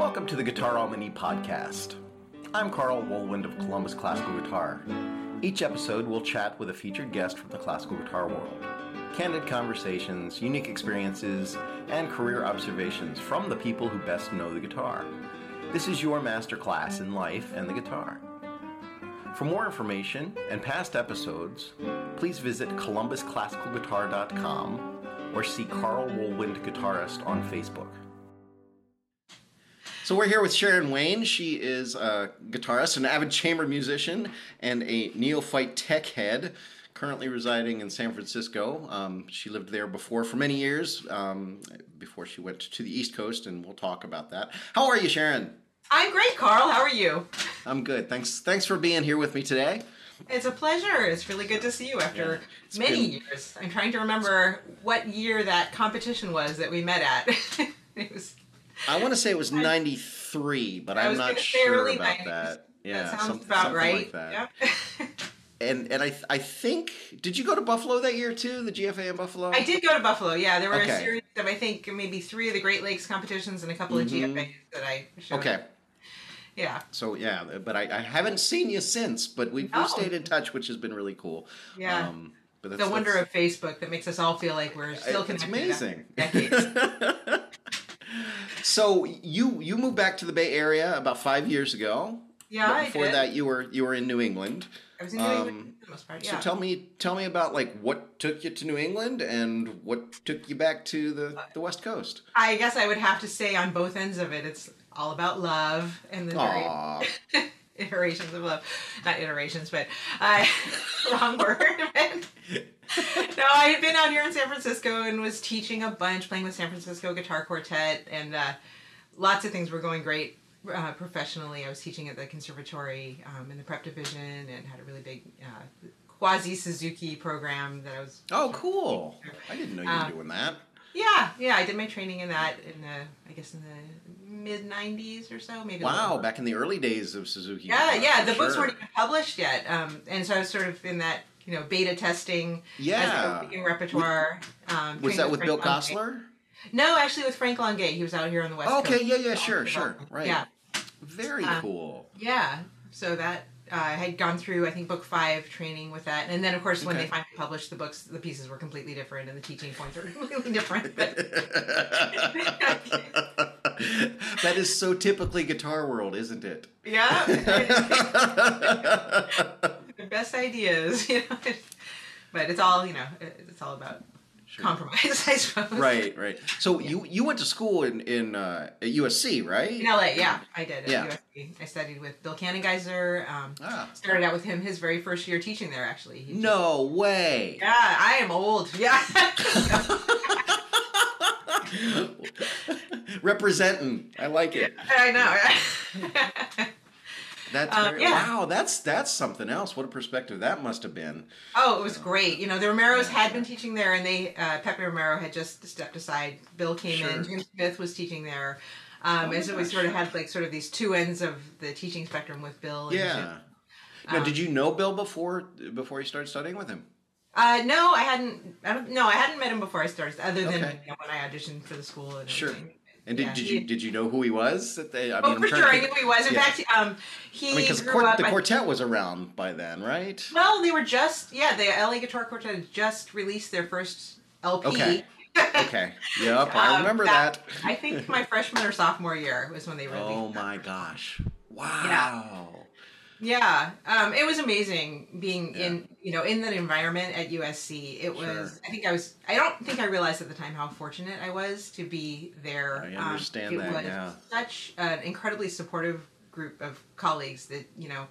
Welcome to the Guitar Almany podcast. I'm Carl Woolwind of Columbus Classical Guitar. Each episode, we'll chat with a featured guest from the classical guitar world. Candid conversations, unique experiences, and career observations from the people who best know the guitar. This is your masterclass in life and the guitar. For more information and past episodes, please visit columbusclassicalguitar.com or see Carl Woolwind Guitarist on Facebook. So we're here with Sharon Wayne. She is a guitarist, an avid chamber musician, and a neophyte tech head. Currently residing in San Francisco. Um, she lived there before for many years, um, before she went to the East Coast, and we'll talk about that. How are you, Sharon? I'm great, Carl. How are you? I'm good. Thanks. Thanks for being here with me today. It's a pleasure. It's really good to see you after Yeah, many been- years. I'm trying to remember what year that competition was that we met at. it was I want to say it was '93, but I I'm not sure about 90s. that. Yeah, that sounds some- about right. Like that. Yep. And and I I think did you go to Buffalo that year too? The GFA in Buffalo. I did go to Buffalo. Yeah, there were Okay. a series of I think maybe three of the Great Lakes competitions and a couple Mhm. of GFAs that I showed. Okay. Yeah. So yeah, but I, I haven't seen you since, but we've, No. we've stayed in touch, which has been really cool. Yeah. Um, but that's, the wonder of Facebook that makes us all feel like we're still it's connected. amazing. Decades. so you you moved back to the Bay Area about five years ago. Yeah, But before that, you were you were in New England. I was in New England um, for the most part. So tell me tell me about like what took you to New England and what took you back to the, the West Coast. I guess I would have to say on both ends of it, it's all about love and the very iterations of love. Not iterations, but uh, wrong word. no, I had been out here in San Francisco and was teaching a bunch, playing with San Francisco Guitar Quartet, and uh, lots of things were going great. Uh, professionally, I was teaching at the conservatory um, in the prep division and had a really big uh, quasi Suzuki program that I was Oh, cool! I didn't know you were Um, doing that. yeah, yeah, I did my training in that in the, I guess in the mid '90s or so, maybe. Wow, back in the early days of Suzuki. Yeah, yeah, the books weren't even published yet, um, and so I was sort of in that, you know, beta testing. Yeah. As repertoire. Um, Was that with Bill Frank. Kossler? No, actually with Frank Longay. He was out here on the west coast. Okay, yeah, yeah, sure, sure, right. Yeah, Very Um, cool. yeah. So that uh, I had gone through, I think, book five training with that, and then of course when Okay. they finally published the books, the pieces were completely different, and the teaching points were completely different. But that is so typically Guitar World, isn't it? yeah, best ideas, you know. But it's all, you know, it's all about Sure. compromise, I suppose. Right, right. So you you went to school in in uh, at USC, right? In LA, yeah, I did. At Yeah. USC. I studied with Bill Kanengiser. Um, Ah. started out with him his very first year teaching there, actually. He just- No way. yeah, I am old. Yeah. Representing. I like it. I know. right? That's Um, very, yeah. wow. That's that's something else. What a perspective that must have been. oh, it was great. You know, the Romeros Yeah. had been teaching there, and they uh, Pepe Romero had just stepped aside. Bill came Sure. in. Jim Smith was teaching there. Um, Oh and so my we sort of had like sort of these two ends of the teaching spectrum with Bill. And Jim. Yeah. Now, Um, did you know Bill before before you started studying with him? Uh, no, I hadn't. I don't. No, I hadn't met him before I started. Other than Okay. you know, when I auditioned for the school and Sure. everything. And did, Yeah, did you did you know who he was? I Oh, I'm for sure, I knew who he was. In yeah. fact, um, he I mean, because the quartet was around by then, right? well, they were just yeah. The LA Guitar Quartet had just released their first LP. Okay. Okay. Yep, I Um, remember that. I think my freshman or sophomore year was when they released. Oh my gosh! Wow. Yeah, um, it was amazing being Yeah. in you know in that environment at USC. It was. Sure. I think I was. I don't think I realized at the time how fortunate I was to be there. I Um, understand it that, was yeah. Such an incredibly supportive group of colleagues that you know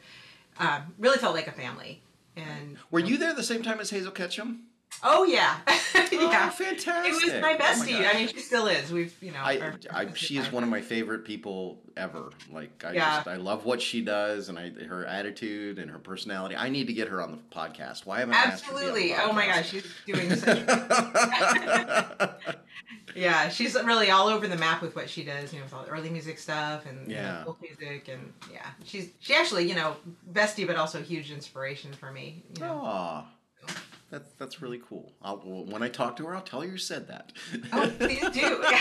um, really felt like a family. And Were you there the same time as Hazel Ketchum? Oh yeah, oh, yeah. Oh, fantastic! It was my Oh bestie. gosh. I mean, she still is. We've you know. I, I, she is one of my favorite people ever. Like I Yeah. just I love what she does and I her attitude and her personality. I need to get her on the podcast. Why haven't I asked her to be on the Absolutely. Oh my gosh, she's doing such. Yeah, she's really all over the map with what she does. You know, with all the early music stuff and you know, Yeah. music, and yeah, she's she actually you know bestie, but also huge inspiration for me. You know. Aw. That's that's really cool. I'll, when I talk to her, I'll tell her you said that. Oh, please do.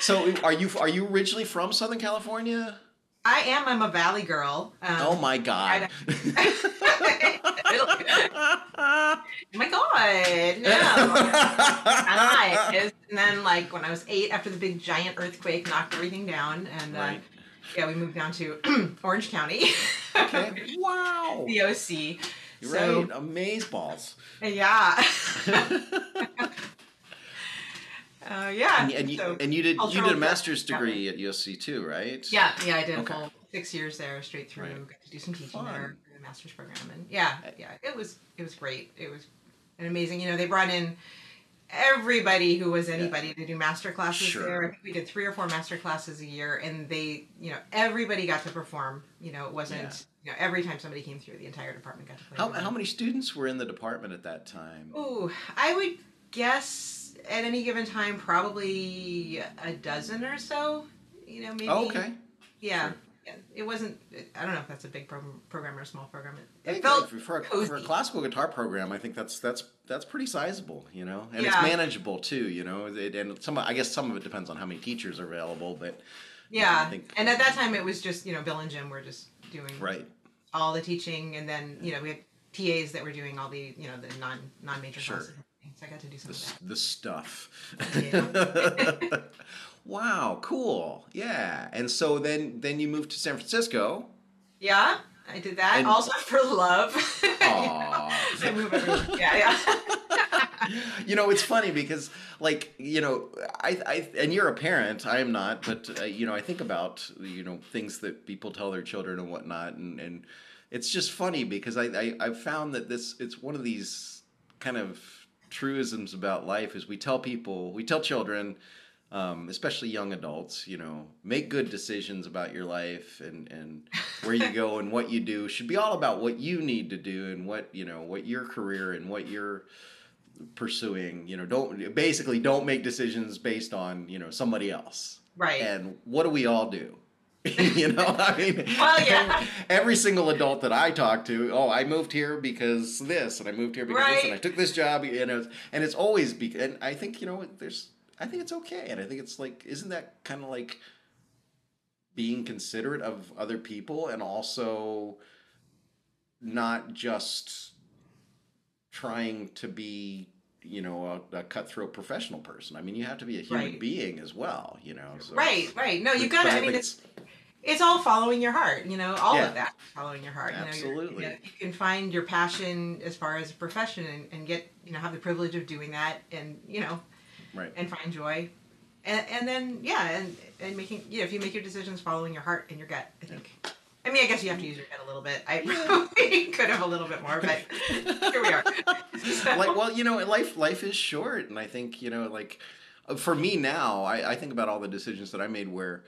So are you are you originally from Southern California? I am. I'm a Valley girl. Um, oh my god. oh my god. Yeah. and then like when I was eight, after the big giant earthquake knocked everything down, and uh, Right. yeah, we moved down to Orange County. okay. Wow. the OC. You're so right. Amaze balls. yeah. Uh, yeah. And, and you so- and you did you did a master's degree at USC too, right? Yeah, yeah, I did Okay. full six years there, straight through. Right. Got to do some teaching Fun. there, the master's program, and yeah, yeah, it was it was great. It was an amazing. You know, they brought in everybody who was anybody to do master classes Sure. there. I think we did three or four master classes a year, and they, you know, everybody got to perform. You know, it wasn't. Yeah. You know, every time somebody came through, the entire department got to play. How, how many students were in the department at that time? Ooh, I would guess at any given time probably a dozen or so. You know, maybe. Oh, okay. Yeah. Sure. yeah. It wasn't. I don't know if that's a big program, program or a small program. It, it felt for, a, for a classical guitar program, I think that's that's that's pretty sizable, you know, and Yeah. it's manageable too, you know. It, and some, I guess, some of it depends on how many teachers are available, but yeah. I think- and at that time, it was just you know Bill and Jim were just doing right, all the teaching, and then you know we had TAs that were doing all the you know the non non major Sure. classes. So I got to do some the, of that. the stuff. Yeah. wow, cool, yeah. And so then then you moved to San Francisco. Yeah, I did that And- also for love. Aw. I move. Yeah, yeah. you know, it's funny because, like, you know, I, I, and you're a parent. I am not, but uh, you know, I think about you know things that people tell their children and whatnot, and and it's just funny because I, I I've found that this it's one of these kind of truisms about life is we tell people we tell children. Um, especially young adults, you know, make good decisions about your life and, and where you go and what you do should be all about what you need to do and what, you know, what your career and what you're pursuing you know don't basically don't make decisions based on you know somebody else Right. and what do we all do you know i mean Well, yeah. every single adult that i talk to oh i moved here because this and i moved here because this and i took this job you know and it's always be and i think you know there's i think it's okay and i think it's like isn't that kind of like being considerate of other people and also not just trying to be you know a, a cutthroat professional person i mean you have to be a human Right. being as well you know so right, right. No, you but got to. I mean, it's it's all following your heart. You know, all Yeah. of that following your heart. You know, you're- Absolutely. you, know, you can find your passion as far as a profession and, and get you know have the privilege of doing that and you know right and find joy. And, and then yeah, and, and making you know if you make your decisions following your heart and your gut, I think. I mean, I guess you have to use your head a little bit. I probably could have a little bit more, but here we are. So- like well you know life life is short and i think you know like uh, for me now I, I think about all the decisions that i made where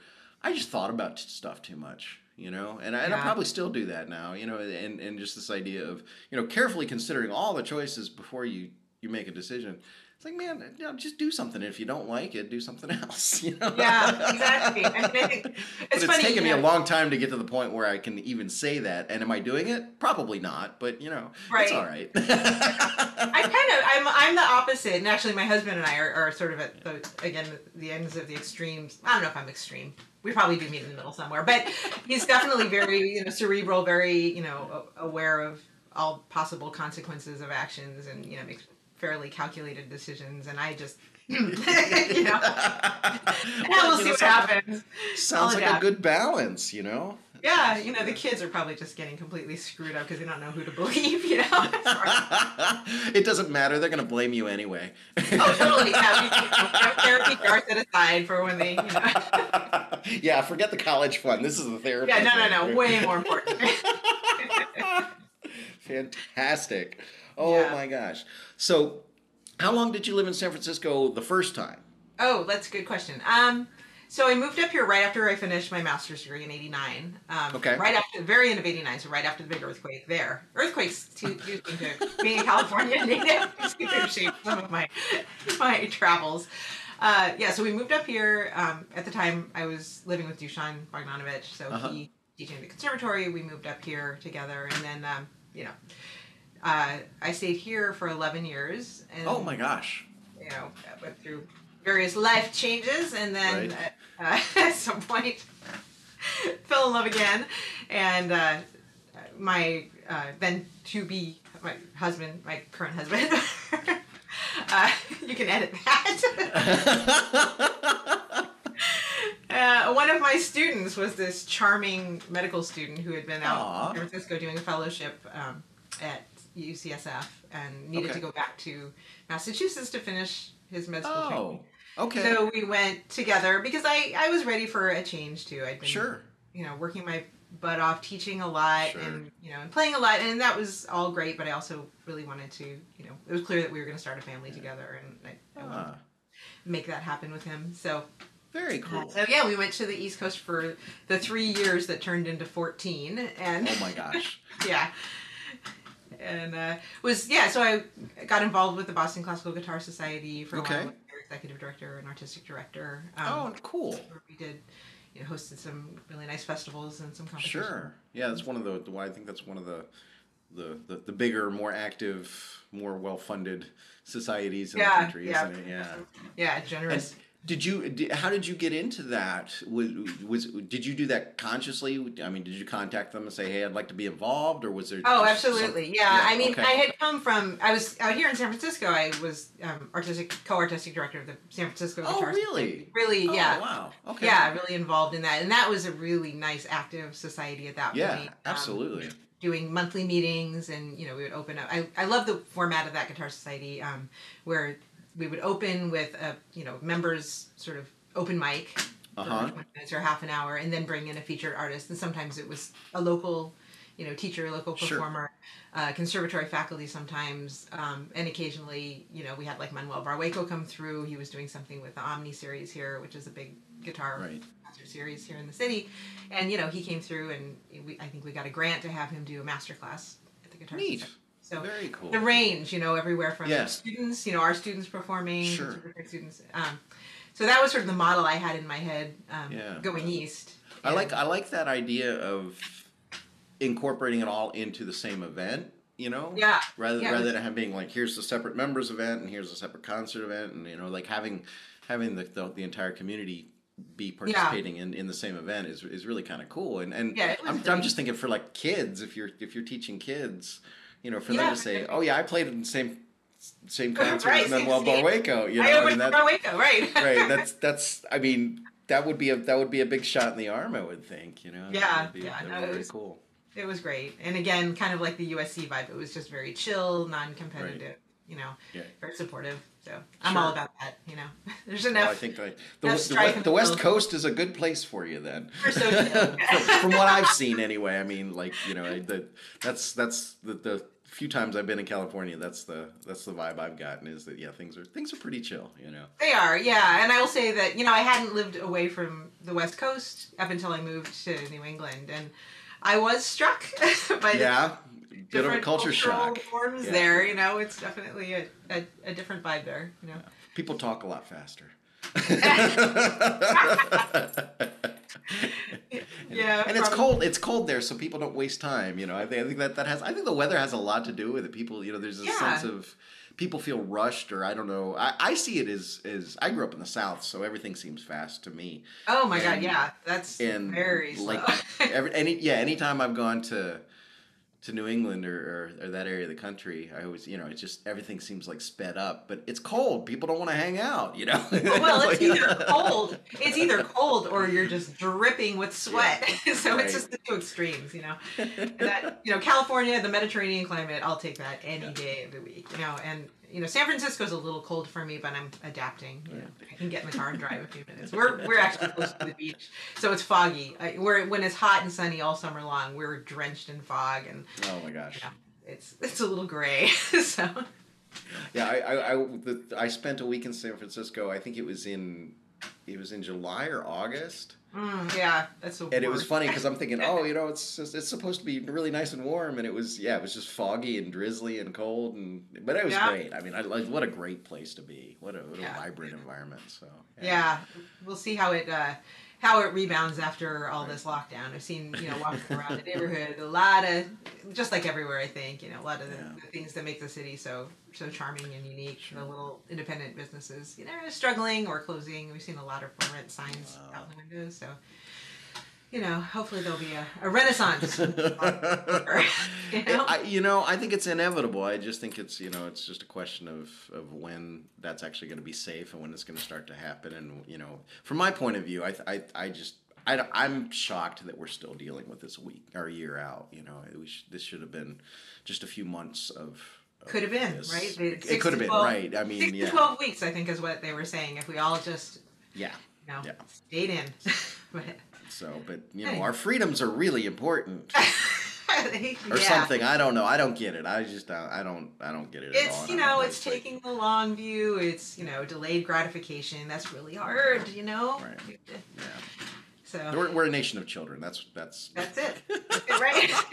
i just thought about stuff too much you know and, I, and i probably still do that now you know and, and just this idea of you know carefully considering all the choices before you you make a decision it's like man you know, just do something if you don't like it do something else you know Yeah, exactly. I mean, I think but it's it's taken me you a long time to get to the point where I can even say that. And am I doing it? Probably not. But you know, it's all right. I kind of I'm I'm the opposite, and actually my husband and I are, are sort of at the again the ends of the extremes. I don't know if I'm extreme. We probably do meet in the middle somewhere, but he's definitely very you know cerebral, very you know aware of all possible consequences of actions, and you know makes fairly calculated decisions. And I just you know and we'll you see know, what happens. Sounds I'll like a good balance, you know. Yeah, you know the kids are probably just getting completely screwed up because they don't know who to believe. You know. it doesn't matter. They're gonna blame you anyway. Oh, totally. Yeah, we can have therapy jar set aside for when they, you know. yeah, forget the college fund. This is the therapy. Yeah, no, no, no. Way more important. Fantastic. Oh Yeah. my gosh. So, how long did you live in San Francisco the first time? oh, that's a good question. Um, so I moved up here right after I finished my master's degree in '89. Um, Okay. Right after the very end of '89, so right after the big earthquake there. Earthquakes, too, to being a California native, shaped some of my my travels. Uh, yeah, so we moved up here. Um, at the time, I was living with Dusan Bogdanovich, so Uh-huh. he teaching at the conservatory. We moved up here together, and then um, you know, uh, I stayed here for 11 years. And, Oh my gosh. You know, I went through various life changes, and then Right. uh, at some point fell in love again, and uh, my uh, then to be my husband, my current husband. uh, you can edit that. Uh, one of my students was this charming medical student who had been out Aw. in San Francisco doing a fellowship um, at UCSF and needed Okay. to go back to Massachusetts to finish his med school oh, training. okay. So we went together because I, I was ready for a change too. I'd been sure. you know working my butt off, teaching a lot, Sure. and you know and playing a lot, and that was all great. But I also really wanted to you know it was clear that we were going to start a family together, and I, I wanted Ah, to make that happen with him. So very cool. so yeah, we went to the East Coast for the three years that turned into fourteen, and Oh my gosh. yeah, and uh, was yeah. So I got involved with the Boston Classical Guitar Society for a while. Executive director and artistic director. Oh, Um, cool. we did, you know, hosted some really nice festivals and some competitions. Sure. Yeah, that's one of the. the I think that's one of the, the, the, the bigger, more active, more well-funded societies in Yeah, the country, yeah. isn't it? Yeah. Yeah, generous. Did you? Did, how did you get into that? Was, was did you do that consciously? I mean, did you contact them and say, "Hey, I'd like to be involved," or was there? Oh, just some- absolutely. Yeah. I mean, okay. I had come from, I was out here in San Francisco. I was um, artistic, co-artistic director of the San Francisco Oh, Guitar really? Really, Oh, yeah. wow. Okay. Yeah, really involved in that. And that was a really nice, active society at that Yeah. point. Um, Absolutely. doing monthly meetings and you know we would open up i, I love the format of that guitar society um, where we would open with a you know members sort of open mic for Uh-huh. 20 minutes or half an hour and then bring in a featured artist and sometimes it was a local you know teacher local Sure. performer uh, conservatory faculty sometimes um, and occasionally you know we had like manuel Barrueco come through he was doing something with the omni series here which is a big guitar Right. master series here in the city and you know he came through and we, i think we got a grant to have him do a master class at the guitar Neat. Society. So Very cool. the range you know everywhere from Yeah. students you know our students performing Sure. students um, so that was sort of the model i had in my head um, Yeah. going east I like I like that idea of incorporating it all into the same event. You know. yeah Rather Yeah, rather than having like here's the separate members event and here's a separate concert event and you know like having having the the, the entire community be participating in, in the same event is, is really kind of cool and and Yeah, I'm, I'm just thinking for like kids if you're if you're teaching kids you know for Yeah, them to say oh yeah I played in the same same concert Right, as Manuel? Barrueco you know i I mean, that, right. Right that's that's I mean that would be a that would be a big shot in the arm I would think you know? Yeah, be, yeah, that'd no, be it was- cool. it was great. And again kind of like the usc vibe it was just very chill non-competitive you know Yeah. very supportive so i'm Sure. all about that you know there's Well, enough I think like, the, the, West, the the West. Coast is a good place for you then. We're so from, from what I've seen, anyway. I mean, like you know, I, the, that's that's the, the few times I've been in California. That's the that's the vibe I've gotten is that yeah, things are things are pretty chill. You know. They are, yeah. And I will say that, you know, I hadn't lived away from the West Coast up until I moved to New England. And I was struck by Yeah. A different culture shock. forms Yeah. there. You know, it's definitely a, a, a different vibe there, you know. People talk a lot faster. Yeah. and it's cold. It's cold there, so people don't waste time. You know, I think, I think that that has. I think the weather has a lot to do with it. People, you know, there's a Yeah. sense of people feel rushed, or I don't know. I, I see it as as I grew up in the South, so everything seems fast to me. Oh my God, yeah. That's And very slow. like every any yeah, anytime I've gone to to New England or, or, or that area of the country, I always you know it's just everything seems like sped up, but it's cold. People don't want to hang out, you know. well, it's either cold. It's either cold or you're just dripping with sweat. so Right. it's just the two extremes, you know. That, you know, California, the Mediterranean climate, I'll take that any day of the week, you know. And you know, San Francisco's a little cold for me, but I'm adapting. You know, I can get in the car and drive a few minutes. We're we're actually close to the beach, so it's foggy. I, we're when it's hot and sunny all summer long. We're drenched in fog, and oh my gosh. Yeah. it's it's a little gray. so Yeah, I I, I, the, I spent a week in San Francisco. I think it was in it was in July or August, mm, yeah, that's a and it was funny because I'm thinking, oh, you know, it's just, it's supposed to be really nice and warm, and it was yeah, it was just foggy and drizzly and cold, and but it was Yeah. great. I mean, I like what a great place to be. What a, what a Yeah. vibrant environment. So Yeah, we'll see how it uh, how it rebounds after all this lockdown. I've seen, you know, walking around the neighborhood, a lot of, just like everywhere, I think, you know, a lot of the, Yeah. the things that make the city so so charming and unique. The little independent businesses, you know, struggling or closing. We've seen a lot of for rent signs out the windows. So, you know, hopefully there'll be a, a renaissance. you know? I, you know, I think it's inevitable. I just think it's you know, it's just a question of of when that's actually going to be safe and when it's going to start to happen. And you know, from my point of view, I I, I just. I, I'm shocked that we're still dealing with this week or a year out. You know, we sh- this should have been just a few months of. of Could have been, this. right? It, could have been 12 right. I mean, Six yeah, to twelve weeks, I think, is what they were saying. If we all just, yeah. you know, Yeah. stayed in. but, So, but you know, Hey. our freedoms are really important, or yeah. something. I don't know. I don't get it. I just uh, I don't I don't get it at all. It's you know it's taking the long view. It's you know delayed gratification. That's really hard. You know. Right. Yeah. So We're, we're a nation of children. That's that's. that's it. Right.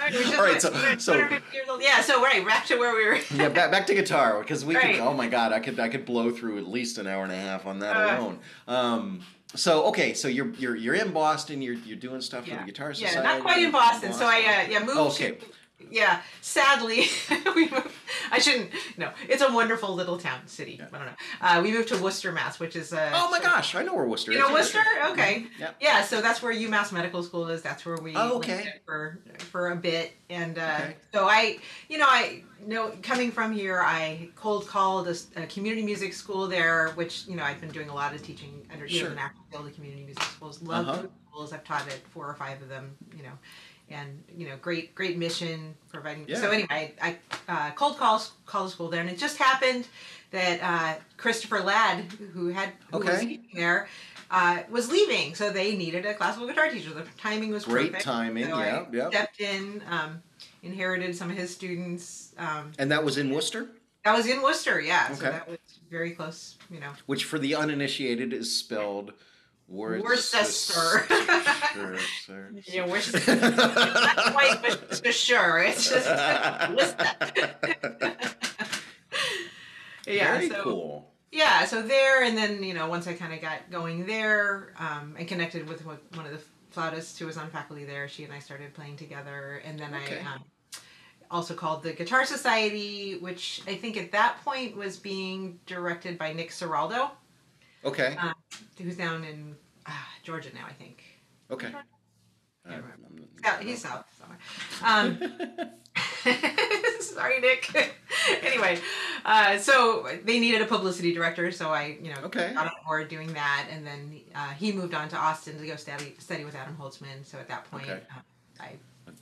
Right, we're just All right, so- so- 250 years old? yeah. So right back to where we were. yeah, back, back to guitar because we Right. could. Oh my god, I could I could blow through at least an hour and a half on that Uh. alone. Um, so okay, so you're you're you're in Boston. You're you're doing stuff for the Guitar Society. Yeah, not quite in Boston. So I uh, yeah moved. Okay. To, yeah, sadly, we moved. I shouldn't. No, it's a wonderful little town, city. Yeah. I don't know. Uh, we moved to Worcester, Mass, which is uh, Oh my gosh, I know where Worcester You is. know Worcester? Okay. Yep. Yeah, so that's where UMass Medical School is. That's where we Oh, okay. lived for for a bit, and uh, Okay. so I, you know, I know coming from here, I cold called a community music school there, which you know I've been doing a lot of teaching under Sure. the National Guild of Community Music Schools. Love Uh-huh. schools. I've taught at four or five of them. You know. And you know, great, great mission providing. Yeah. So anyway, I, I uh, cold call call the school there, and it just happened that uh, Christopher Ladd, who had who was Okay. teaching there, uh, was leaving, so they needed a classical guitar teacher. The timing was Great perfect. timing, So yeah, I yeah. Stepped in, um, inherited some of his students. Um, And that was in Worcester, that was in Worcester, yeah. So that was very close, you know. which for the uninitiated is spelled Worcester. Worcester. Yeah, Worcester. Not quite, but for sure. It's just yeah. Very so, cool. yeah so there and then you know once i kind of got going there um, and connected with one one of the flautists who was on faculty there she and i started playing together and then Okay. i um, also called the guitar society which i think at that point was being directed by nick Ciraldo, Okay. um, who's down in uh, georgia now i think Okay. Yeah, Uh, right. He's south somewhere um, sorry nick anyway uh, so they needed a publicity director so i you know Okay. got on board doing that, and then uh, he moved on to Austin to go study study with Adam Holzman. So at that point, Okay. uh, I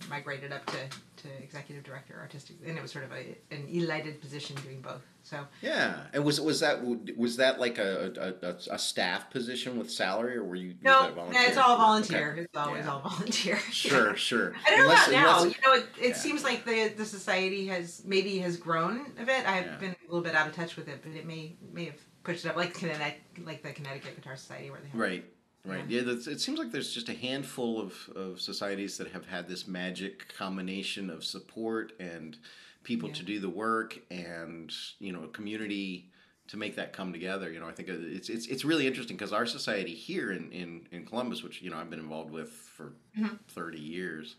migrated up to, to executive director artistic, and it was sort of a, an elated position doing both. So Yeah, and was was that was that like a a, a, staff position with salary, or were you? no, it's all volunteer. Okay. It's always Yeah. all volunteer. Sure, sure. I don't know about now. unless- you know, it, it yeah. seems like the the society has maybe has grown a bit. I've Yeah. been a little bit out of touch with it, but it may may have pushed it up, like Connecticut, like the Connecticut Guitar Society, where they have Right, right. Yeah, that's, it seems like there's just a handful of, of societies that have had this magic combination of support and people Yeah. to do the work and you know a community to make that come together. You know, I think it's it's it's really interesting because our society here in, in in Columbus, which you know I've been involved with for Mhm. thirty years.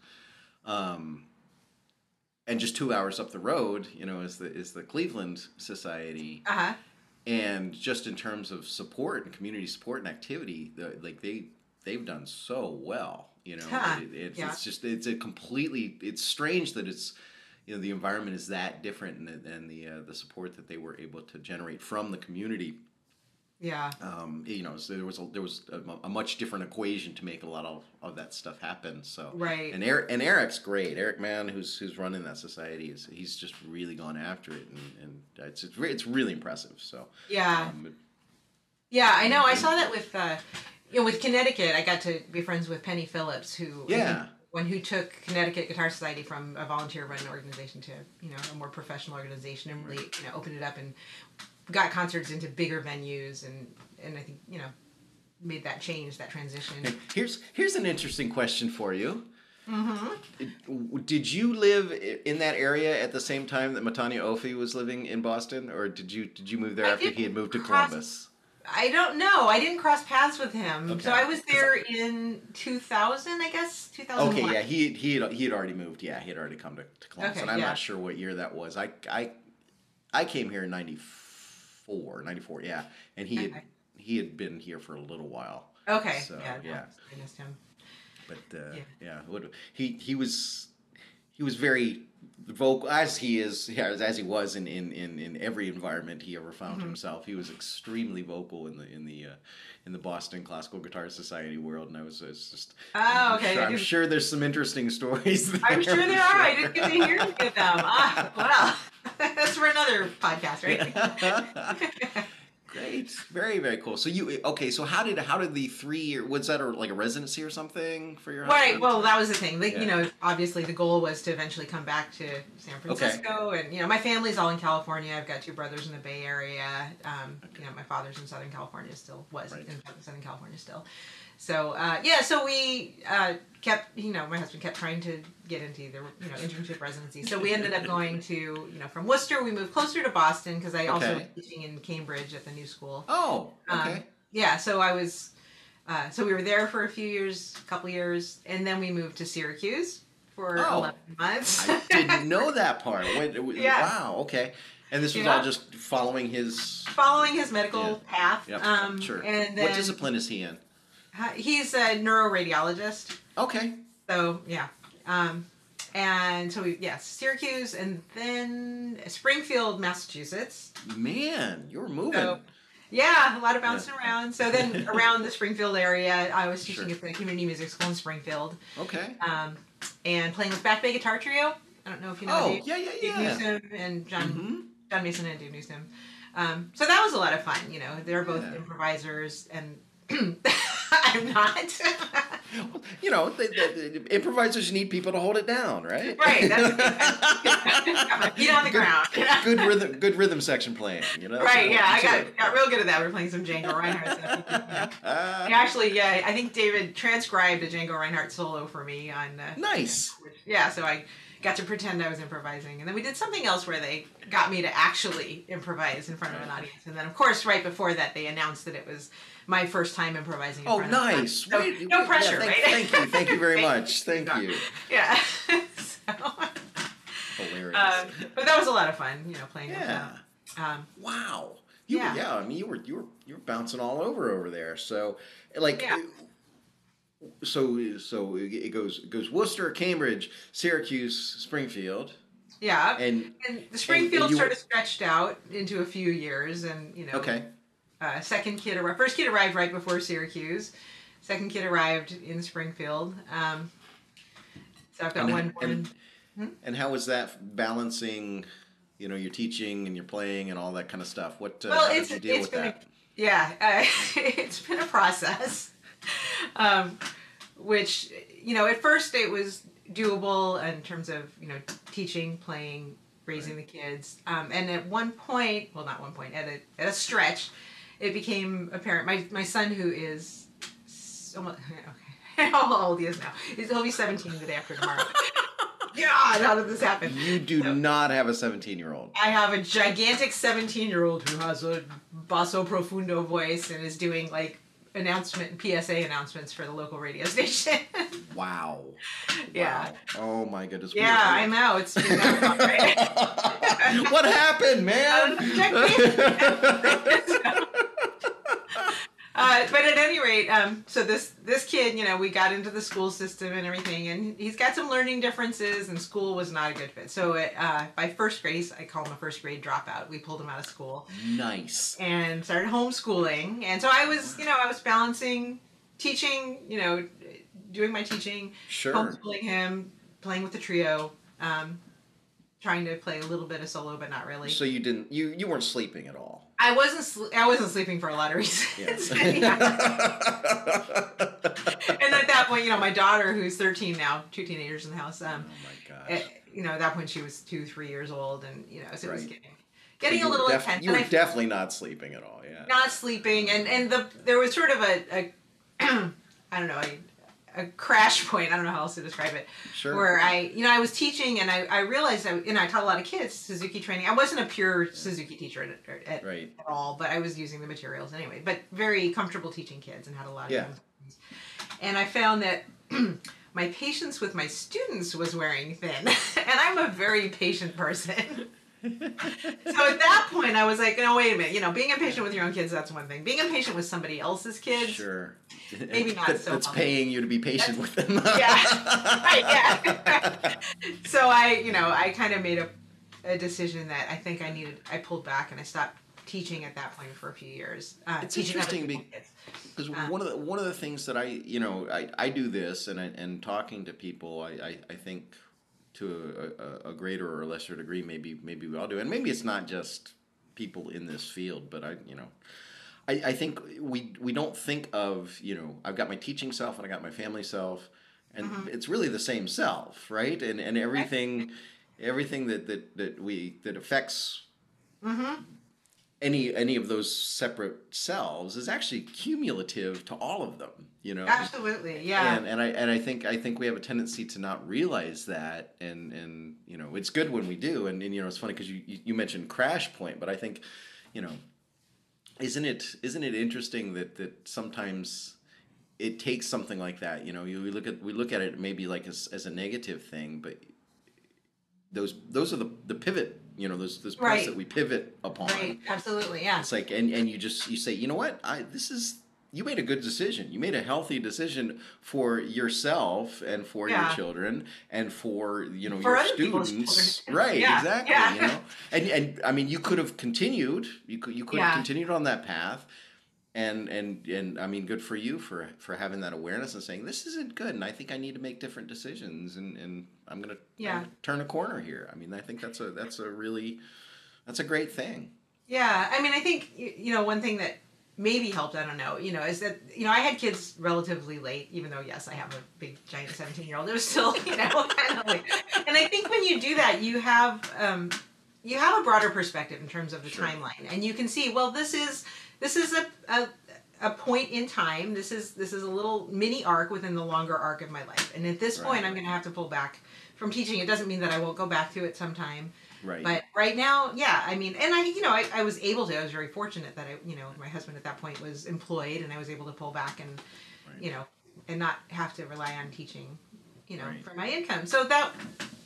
Um, and just two hours up the road, you know, is the is the Cleveland Society, Uh huh. And just in terms of support and community support and activity the, like they they've done so well you know? Huh, it, it's, yeah. it's just it's a completely it's strange that it's you know the environment is that different and, the- and the uh, the support that they were able to generate from the community Yeah. um, you know so there was a, there was a, a much different equation to make a lot of, of that stuff happen so Right. and Eric and Eric's great. Eric Mann, who's who's running that society, is he's just really gone after it, and, and it's it's, re- it's really impressive. So Yeah. um, Yeah, I know. I saw that with uh, you know with Connecticut. I got to be friends with Penny Phillips, who Yeah. one who took Connecticut Guitar Society from a volunteer-run organization to you know a more professional organization, and really you know opened it up and got concerts into bigger venues, and and I think you know made that change, that transition. Here's here's an interesting question for you. Mm-hmm. Did you live in that area at the same time that Matanya Ophee was living in Boston, or did you did you move there I after he had moved to cross- Columbus? I don't know. I didn't cross paths with him. Okay. So I was there in 2000, I guess. 2001. Okay, yeah, he he had, he had already moved. Yeah, he had already come to, to Columbus, Okay, and I'm yeah. not sure what year that was. I I I came here in '94, '94, 94, yeah, and he had he had been here for a little while, Okay. So, yeah. yeah. I missed him. but uh, yeah, Yeah. he he was he was very vocal as he is yeah, as, he was in, in, in, in every environment he ever found Mm-hmm. himself. He was extremely vocal in the in the uh, in the Boston Classical Guitar Society world, and I was, I was just Oh, I'm okay. Sure, I'm sure there's some interesting stories. There. I'm sure there are. I didn't get to hear any of them. Ah, well, that's for another podcast, right? Great, very very cool. So you okay? So how did how did the three year was that a, like a residency or something for your Right. husband? Well, that was the thing. Like, Yeah. you know, obviously the goal was to eventually come back to San Francisco, and you know, my family's all in California. I've got two brothers in the Bay Area. Um, You know, my father's in Southern California still. Was Right. in Southern California still. So uh, yeah, so we uh, kept, you know, my husband kept trying to get into either, you know, internship residency. So we ended up going to, you know, from Worcester, we moved closer to Boston because I also Okay. was teaching in Cambridge at the new school. Oh, Um, okay. yeah, so I was, uh, so we were there for a few years, a couple years, and then we moved to Syracuse for Oh. 11 months. I didn't know that part. Wait, it Yeah. Wow. Okay. And this was Yeah. all just following his. Following his medical Yeah. path. Yep. Um, sure. And then what discipline is he in? He's a neuroradiologist. Okay. So, yeah. Um, and so we, yes, Syracuse, and then Springfield, Massachusetts. Man, you're moving. So, yeah, a lot of bouncing around. So then around the Springfield area, I was teaching Sure. at the community music school in Springfield. okay. um, and playing with Back Bay Guitar Trio. I don't know if you know Oh, Dave, yeah, yeah, Dave. Newsom and John hmm John Mason and Dave Newsom. Um, so that was a lot of fun. You know, they're both Yeah. improvisers, and I'm not. You know, the, the, the improvisers need people to hold it down, right? Right, that's- feet on the good, ground. good rhythm, good rhythm section playing. You know. right? Yeah, I got got real good at that. We're playing some Django Reinhardt stuff. you know. it. Uh, actually, yeah, I think David transcribed a Django Reinhardt solo for me on. Uh, nice. which- yeah, so I got to pretend I was improvising, and then we did something else where they got me to actually improvise in front of an audience, and then of course right before that they announced that it was my first time improvising. In Oh, front nice. So, Wait, no pressure, yeah, thank, right? Thank you. Thank you very much. Thank you. Yeah. so, Hilarious. um, but that was a lot of fun, you know, playing with yeah. Um, Wow. You Yeah. were, yeah, I mean you were you were you were bouncing all over over there. So like Yeah. so so it goes it goes Worcester, Cambridge, Syracuse, Springfield, yeah. and And the Springfield you- sort of stretched out into a few years, and you know, okay. Uh, second kid arrived. First kid arrived right before Syracuse. Second kid arrived in Springfield. Um, so I've got And- one and- And how was that balancing, you know, your teaching and your playing and all that kind of stuff? What uh, Well, how did you deal with been a- yeah, uh, it's been a process. Um, which you know, at first it was doable in terms of you know teaching, playing, raising the kids, um, and at one point, well, not one point, at a at a stretch, it became apparent. My my son, who is much, okay, how old he is now? He'll be seventeen the day after tomorrow. God, how did this happen? You do So- not have a 17 year old. I have a gigantic 17 year old who has a basso profundo voice and is doing like announcement PSA announcements for the local radio station. Wow. yeah. Wow. Oh my goodness. Yeah, I'm out. It's been that long, right? what happened, man? Uh, but at any rate, um, so this this kid, you know, we got into the school system and everything, and he's got some learning differences, and school was not a good fit. So uh, by first grade, I call him a first grade dropout. We pulled him out of school. nice. and started homeschooling. And so I was, you know, I was balancing teaching, you know, doing my teaching, Sure. homeschooling him, playing with the trio, um, trying to play a little bit of solo, but not really. So you didn't you you weren't sleeping at all. I wasn't sl- I wasn't sleeping for a lot of reasons. and at that point, you know, my daughter, who's 13 now, two teenagers in the house, oh um, my gosh. eh, you know, at that point she was two, three years old, and you know, so it was getting getting a little def- intense. You and were I definitely not sleeping at all. Yeah. not sleeping and and the there was sort of a, a I don't know a, a crash point. I don't know how else to describe it. Sure. Where I, you know, I was teaching and I, I realized, I, you know, I taught a lot of kids Suzuki training. I wasn't a pure Suzuki teacher at, at, Right. at all, but I was using the materials anyway. But very comfortable teaching kids and had a lot of Yeah. And I found that my patience with my students was wearing thin, and I'm a very patient person. so at that point, I was like, no, wait a minute. You know, being impatient with your own kids, that's one thing. Being impatient with somebody else's kids, Sure. Maybe not so That's healthy. paying you to be patient with them. yeah, right, yeah. so I, you know, I kind of made a, a decision that I think I needed. I pulled back and I stopped teaching at that point for a few years. Uh, It's teaching interesting people's be- kids. Because Uh, one of the one of the things that I you know I, I do this and I, and talking to people I, I, I think to a, a, a greater or lesser degree maybe maybe we all do and maybe it's not just people in this field but I you know I, I think we we don't think of you know I've got my teaching self and I got my family self and Mhm. it's really the same self right and and everything everything that that, that we that affects Mm-hmm. Any any of those separate selves is actually cumulative to all of them you know? Absolutely, yeah. and and I and I think I think we have a tendency to not realize that and and you know it's good when we do. And, and you know it's funny because you, you mentioned crash point but I think you know isn't it isn't it interesting that that sometimes it takes something like that you know? You we look at we look at it maybe like as, as a negative thing but those those are the the pivot you know those those points Right. that we pivot upon Right, absolutely, yeah. it's like, and, and you just you say, you know what, I this is you made a good decision. You made a healthy decision for yourself and for your children and for you know For your students, right? Yeah, Exactly. yeah. You know, and and I mean, you could have continued. You could you could Yeah. have continued on that path. And, and and I mean, good for you for for having that awareness and saying this isn't good, and I think I need to make different decisions, and, and I'm gonna, I'm Yeah. turn a corner here. I mean, I think that's a that's a really that's a great thing. Yeah, I mean, I think you know one thing that maybe helped. I don't know. You know, is that you know I had kids relatively late, even though yes, I have a big giant seventeen year old. It was still you know kind of like, and I think when you do that, you have um, you have a broader perspective in terms of the Sure. timeline, and you can see well, this is this is a, a a point in time. This is this is a little mini arc within the longer arc of my life, and at this Right. point, I'm going to have to pull back from teaching. It doesn't mean that I won't go back to it sometime. Right. But right now, yeah, I mean, and I, you know, I, I was able to. I was very fortunate that I, you know, my husband at that point was employed, and I was able to pull back and, Right. you know, and not have to rely on teaching, you know, Right. for my income. So that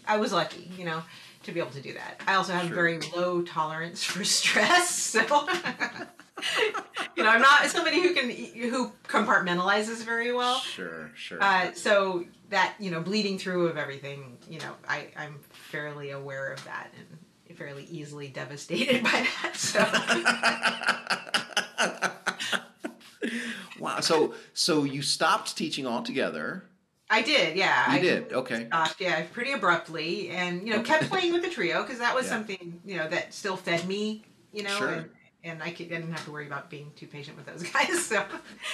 I was lucky, you know, to be able to do that. I also have Sure. very low tolerance for stress, so. you know, I'm not somebody who can who compartmentalizes very well. Sure, sure. Uh, so that you know, bleeding through of everything, you know, I I'm fairly aware of that and fairly easily devastated by that. So wow. So so you stopped teaching altogether. I did, yeah. You I did. Okay. stopped, yeah, pretty abruptly, and you know, Okay. kept playing with the trio because that was Yeah. something you know that still fed me, you know, Sure. and, and I, could, I didn't have to worry about being too patient with those guys. So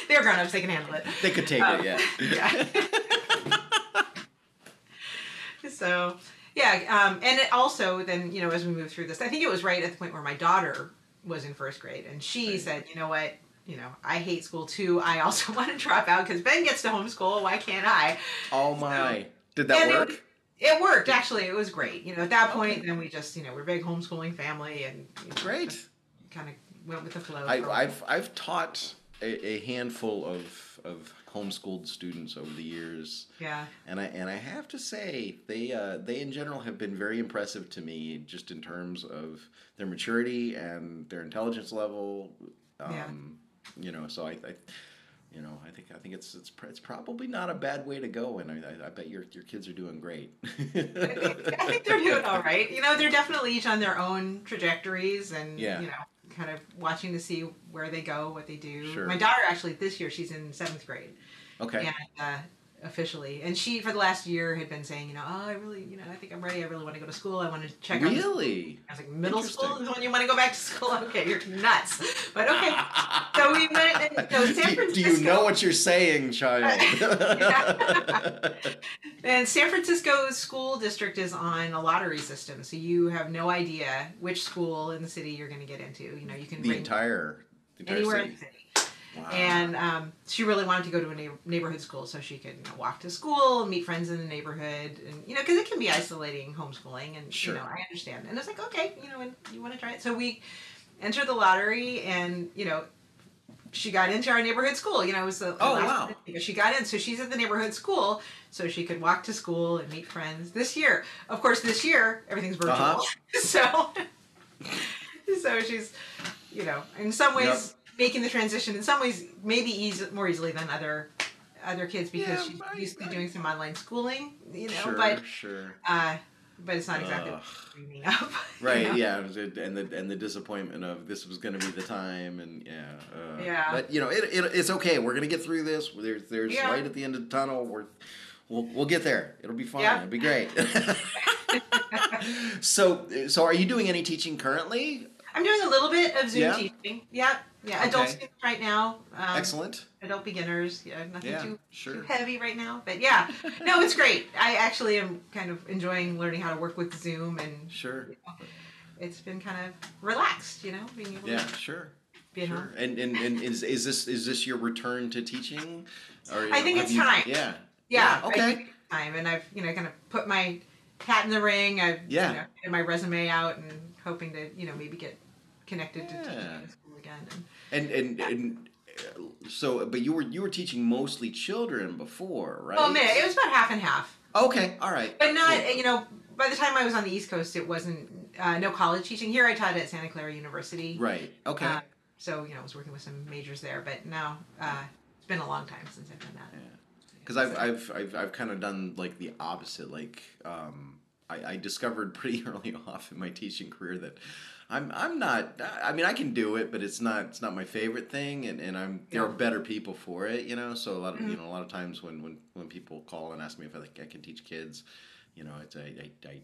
they're grown ups; they can handle it. They could take Um, it, yeah. yeah. so yeah, um, and it also then you know as we move through this, I think it was right at the point where my daughter was in first grade, and she Right. said, you know what. You know, I hate school too. I also want to drop out because Ben gets to homeschool. Why can't I? Oh my. Did that And it- work? It worked actually. It was great. You know, at that point, then we just you know we're a big homeschooling family and you know, Great. Kind of went with the flow. I, a I've I've taught a, a handful of of homeschooled students over the years, yeah, and I and I have to say they uh, they in general have been very impressive to me, just in terms of their maturity and their intelligence level. Um, Yeah. You know, so I, I you know, I think I think it's it's it's probably not a bad way to go, and I, I, I bet your your kids are doing great. I think, I think they're doing all right. You know, they're definitely each on their own trajectories, and Yeah. you know, kind of watching to see where they go, what they do. Sure. My daughter actually this year she's in seventh grade, okay. and uh, officially, and she for the last year had been saying, you know, oh, I really, you know, I think I'm ready. I really want to go to school. I want to check out. Really? I was like, middle school is when you want to go back to school. Okay, you're nuts, but okay. So we went. And, so San do, Francisco. do you know what you're saying, child? And San Francisco's school district is on a lottery system, so you have no idea which school in the city you're going to get into. You know, you can the entire, the entire anywhere city. in the city. Wow. And um, she really wanted to go to a neigh- neighborhood school so she could you know, walk to school, and meet friends in the neighborhood, and you know, because it can be isolating homeschooling, and Sure. you know, I understand. And it's like, okay, you know, and you want to try it, so we entered the lottery, and you know, she got into our neighborhood school. You know, it was the Oh, last wow. She got in, so she's at the neighborhood school, so she could walk to school and meet friends. This year, of course, this year everything's virtual, Uh-huh. so so she's, you know, in some ways Yep. Making the transition. In some ways, maybe easy, more easily than other other kids because Yeah, she's I- used to I- doing some online schooling. You know, sure, but sure. uh, but it's not exactly Ugh. dreaming up. you Right, know? yeah, it was it- and the and the disappointment of this was going to be the time, and yeah, uh, Yeah. But you know, it, it it's okay. We're gonna get through this. There's there's Yeah. light at the end of the tunnel. We're we'll we'll get there. It'll be fine. Yeah. It'll be great. so so are you doing any teaching currently? I'm doing a little bit of Zoom Yeah? teaching. Yeah, yeah. Adult students right now. Um, Excellent. Adult beginners. Yeah, nothing Yeah, too too sure. heavy right now. But yeah, no, it's great. I actually am kind of enjoying learning how to work with Zoom, and Sure. it's been kind of relaxed. You know, being able Yeah, to sure. Sure. home. And, and and is is this is this your return to teaching? Or I think it's you- time. Yeah. Yeah. Yeah, okay. I think it's time, and I've you know kind of put my hat in the ring. I've Yeah. you know, my resume out and hoping to you know maybe get connected to teaching Yeah. in school again. And, And and and uh, so, but you were you were teaching mostly children before, right? well, man, it was about half and half, Okay, all right. but not Cool. you know. By the time I was on the East Coast, it wasn't uh, no college teaching. Here, I taught at Santa Clara University. Right. Okay. Uh, so you know, I was working with some majors there, but now uh, it's been a long time since I've done that. Because I've, I've I've I've kind of done like the opposite. Like um, I, I discovered pretty early off in my teaching career that I'm I'm not. I mean, I can do it, but it's not it's not my favorite thing, and, and I'm there are better people for it. You know, so a lot of you Mhm. know a lot of times when when when people call and ask me if I think I can teach kids, you know, it's I I. I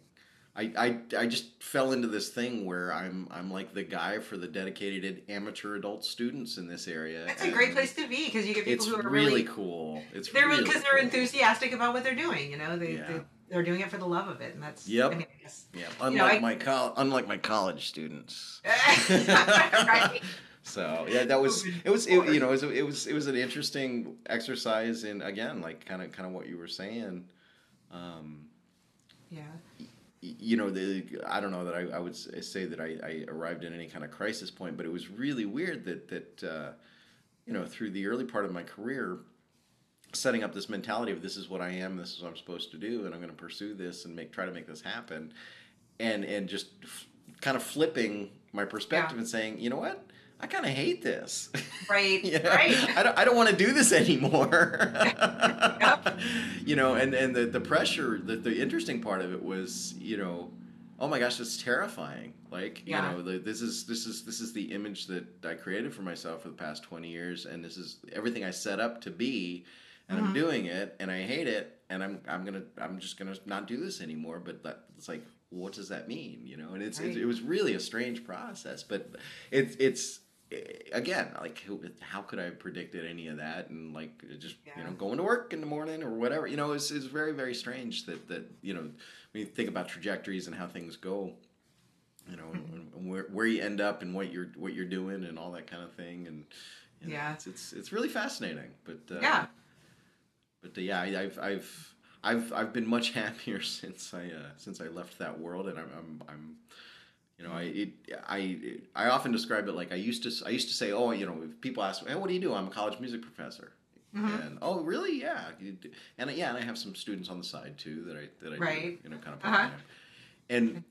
I, I, I just fell into this thing where I'm I'm like the guy for the dedicated amateur adult students in this area. That's a great place to be because you get people who are really, really cool. It's they're really because they're enthusiastic about what they're doing. You know, they, Yeah. they they're doing it for the love of it, and that's Yep. I mean, I guess. Yeah, know, unlike I- my col- unlike my college students. right. So yeah, that was it was it, you know it was, it was it was an interesting exercise in again like kind of kind of what you were saying. Um, Yeah. y- you know the I don't know that I, I would say that I, I arrived at any kind of crisis point, but it was really weird that that uh, you know through the early part of my career, setting up this mentality of this is what I am, this is what I'm supposed to do, and I'm going to pursue this and make try to make this happen, and and just f- kind of flipping my perspective Yeah. and saying, you know what, I kind of hate this. Right. Right. I don't, I don't want to do this anymore. You know, and, and the, the pressure, the, the interesting part of it was, you know, oh my gosh, that's terrifying. Like, Yeah. you know, the, this is this is this is the image that I created for myself for the past twenty years, and this is everything I set up to be, and I'm Mhm. doing it, and I hate it, and I'm I'm gonna I'm just gonna not do this anymore. But that, it's like, what does that mean? You know, and it's, Right. it, it was really a strange process, but it's it's again like how could i have predicted any of that and like just you know going to work in the morning or whatever you know it's, it's very very strange that that you know when you think about trajectories and how things go you know Mm-hmm. and, and where, where you end up and what you're what you're doing and all that kind of thing and you know, Yeah. it's, it's it's really fascinating but uh, Yeah. But uh, yeah I, I've I've I've I've been much happier since I uh, since I left that world and I'm I'm, I'm you know, I it, I I often describe it like I used to I used to say, oh, you know, if people ask me, hey, what do you do? I'm a college music professor. Mhm. And oh, really? Yeah. And yeah, and I have some students on the side too that I that I do, you know, kind of. Uh-huh. And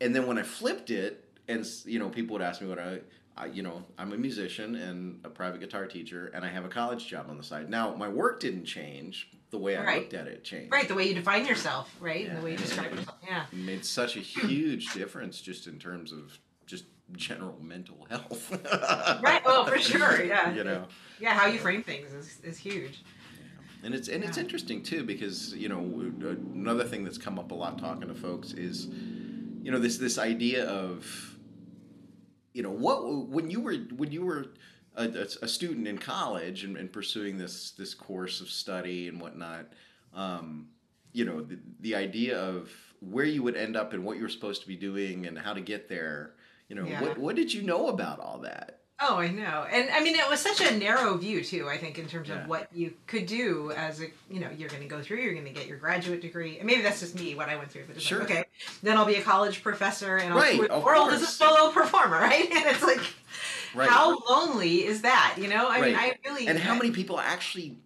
and then when I flipped it, and you know, people would ask me what I, I, you know, I'm a musician and a private guitar teacher, and I have a college job on the side. Now, my work didn't change. The way I Right. looked at it changed. Right. The way you define yourself, right? And the way you describe yourself. Yeah. It made such a huge difference just in terms of just general mental health. Right. Well, for sure. Yeah. You know. Yeah. How you frame things is, is huge. And it's and it's interesting too because you know uh, another thing that's come up a lot talking to folks is you know this this idea of you know what when you were when you were a, a, student in college and, and pursuing this this course of study and whatnot um, you know the, the idea of where you would end up and what you were supposed to be doing and how to get there you know Yeah. what what did you know about all that Oh, I know. And I mean, it was such a narrow view, too, I think, in terms Yeah. of what you could do as a, you know, you're going to go through, you're going to get your graduate degree. And maybe that's just me, what I went through. But Sure. like, okay, then I'll be a college professor and I'll Right, tour the world as a solo performer, right? And it's like, Right. how lonely is that, you know? I mean, I really. and how many people actually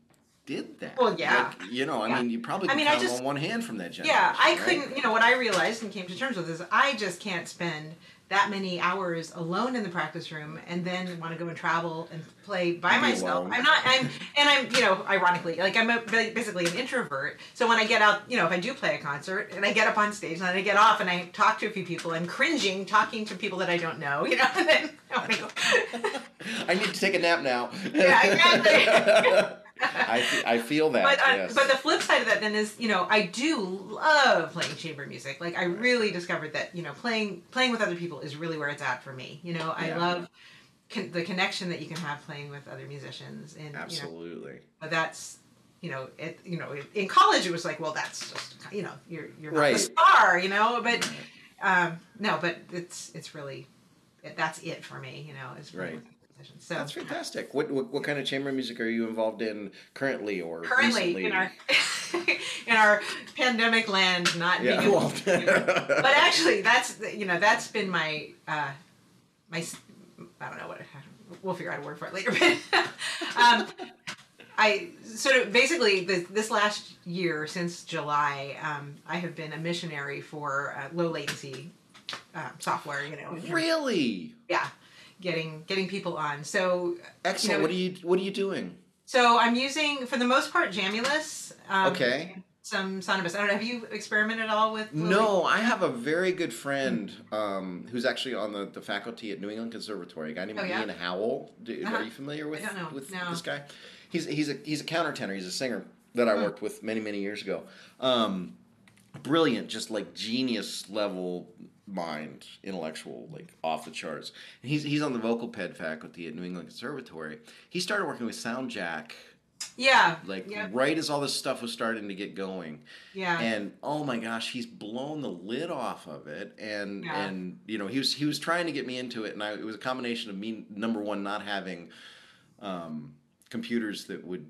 did that? Well, yeah. Like, you know, I Yeah. mean, you probably I mean, I just- on one hand from that generation. Yeah, I right? couldn't, you know, what I realized and came to terms with is I just can't spend that many hours alone in the practice room and then want to go and travel and play by myself. alone. I'm not, I'm, and I'm, you know, ironically, like I'm a, basically an introvert. So when I get out, you know, if I do play a concert and I get up on stage and I get off and I talk to a few people, I'm cringing talking to people that I don't know, you know, and then oh I go. I need to take a nap now. Yeah, exactly. I, I feel that. But uh, yes. but the flip side of that then is you know I do love playing chamber music. Like I really discovered that you know playing playing with other people is really where it's at for me. You know I Yeah. love con- the connection that you can have playing with other musicians and you know Absolutely. that's you know it you know in college it was like well that's just you know you're you're not Right. the star you know but um no but it's it's really it, that's it for me you know is Right. Musicians. so That's fantastic. What, what what kind of chamber music are you involved in currently or currently recently? in our in our pandemic land not yeah. able but actually that's you know that's been my uh my i don't know what we'll figure out a word for it later but um i sort of basically this, this last year since july um i have been a missionary for uh, low latency um, software you know really yeah getting getting people on so excellent. know, what are you What are you doing? so i'm using for the most part jamulus um, okay. some sonobus i don't know have you experimented at all with low No, I have a very good friend um, who's actually on the, the faculty at New England Conservatory. A guy named Oh, yeah? Ian Howell. Do, Uh-huh. Are you familiar with I don't know. with No. this guy? He's he's a he's a countertenor. He's a singer that I Hmm. worked with many many years ago. Um, brilliant, just like genius level mind, intellectual, like off the charts. And he's he's on the vocal ped faculty at New England Conservatory. He started working with SoundJack yeah like yeah right as all this stuff was starting to get going yeah and oh my gosh he's blown the lid off of it and Yeah. and you know he was he was trying to get me into it and I, it was a combination of me number one not having um, computers that would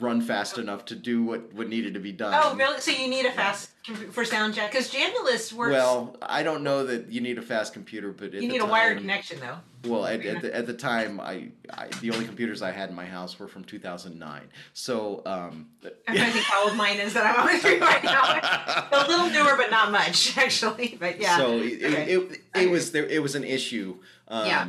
run fast enough to do what what needed to be done Oh, really? So you need a fast compu- for SoundJack because Jamulus works. well i don't know that you need a fast computer but you need a wired connection though. well at, at, the, at the time I, I the only computers i had in my house were from 2009 so um I'm trying to think how old mine is that I'm through right now. a little newer, but not much actually. But yeah. So it, Okay. it, it, it was there. It was an issue. Um, Yeah.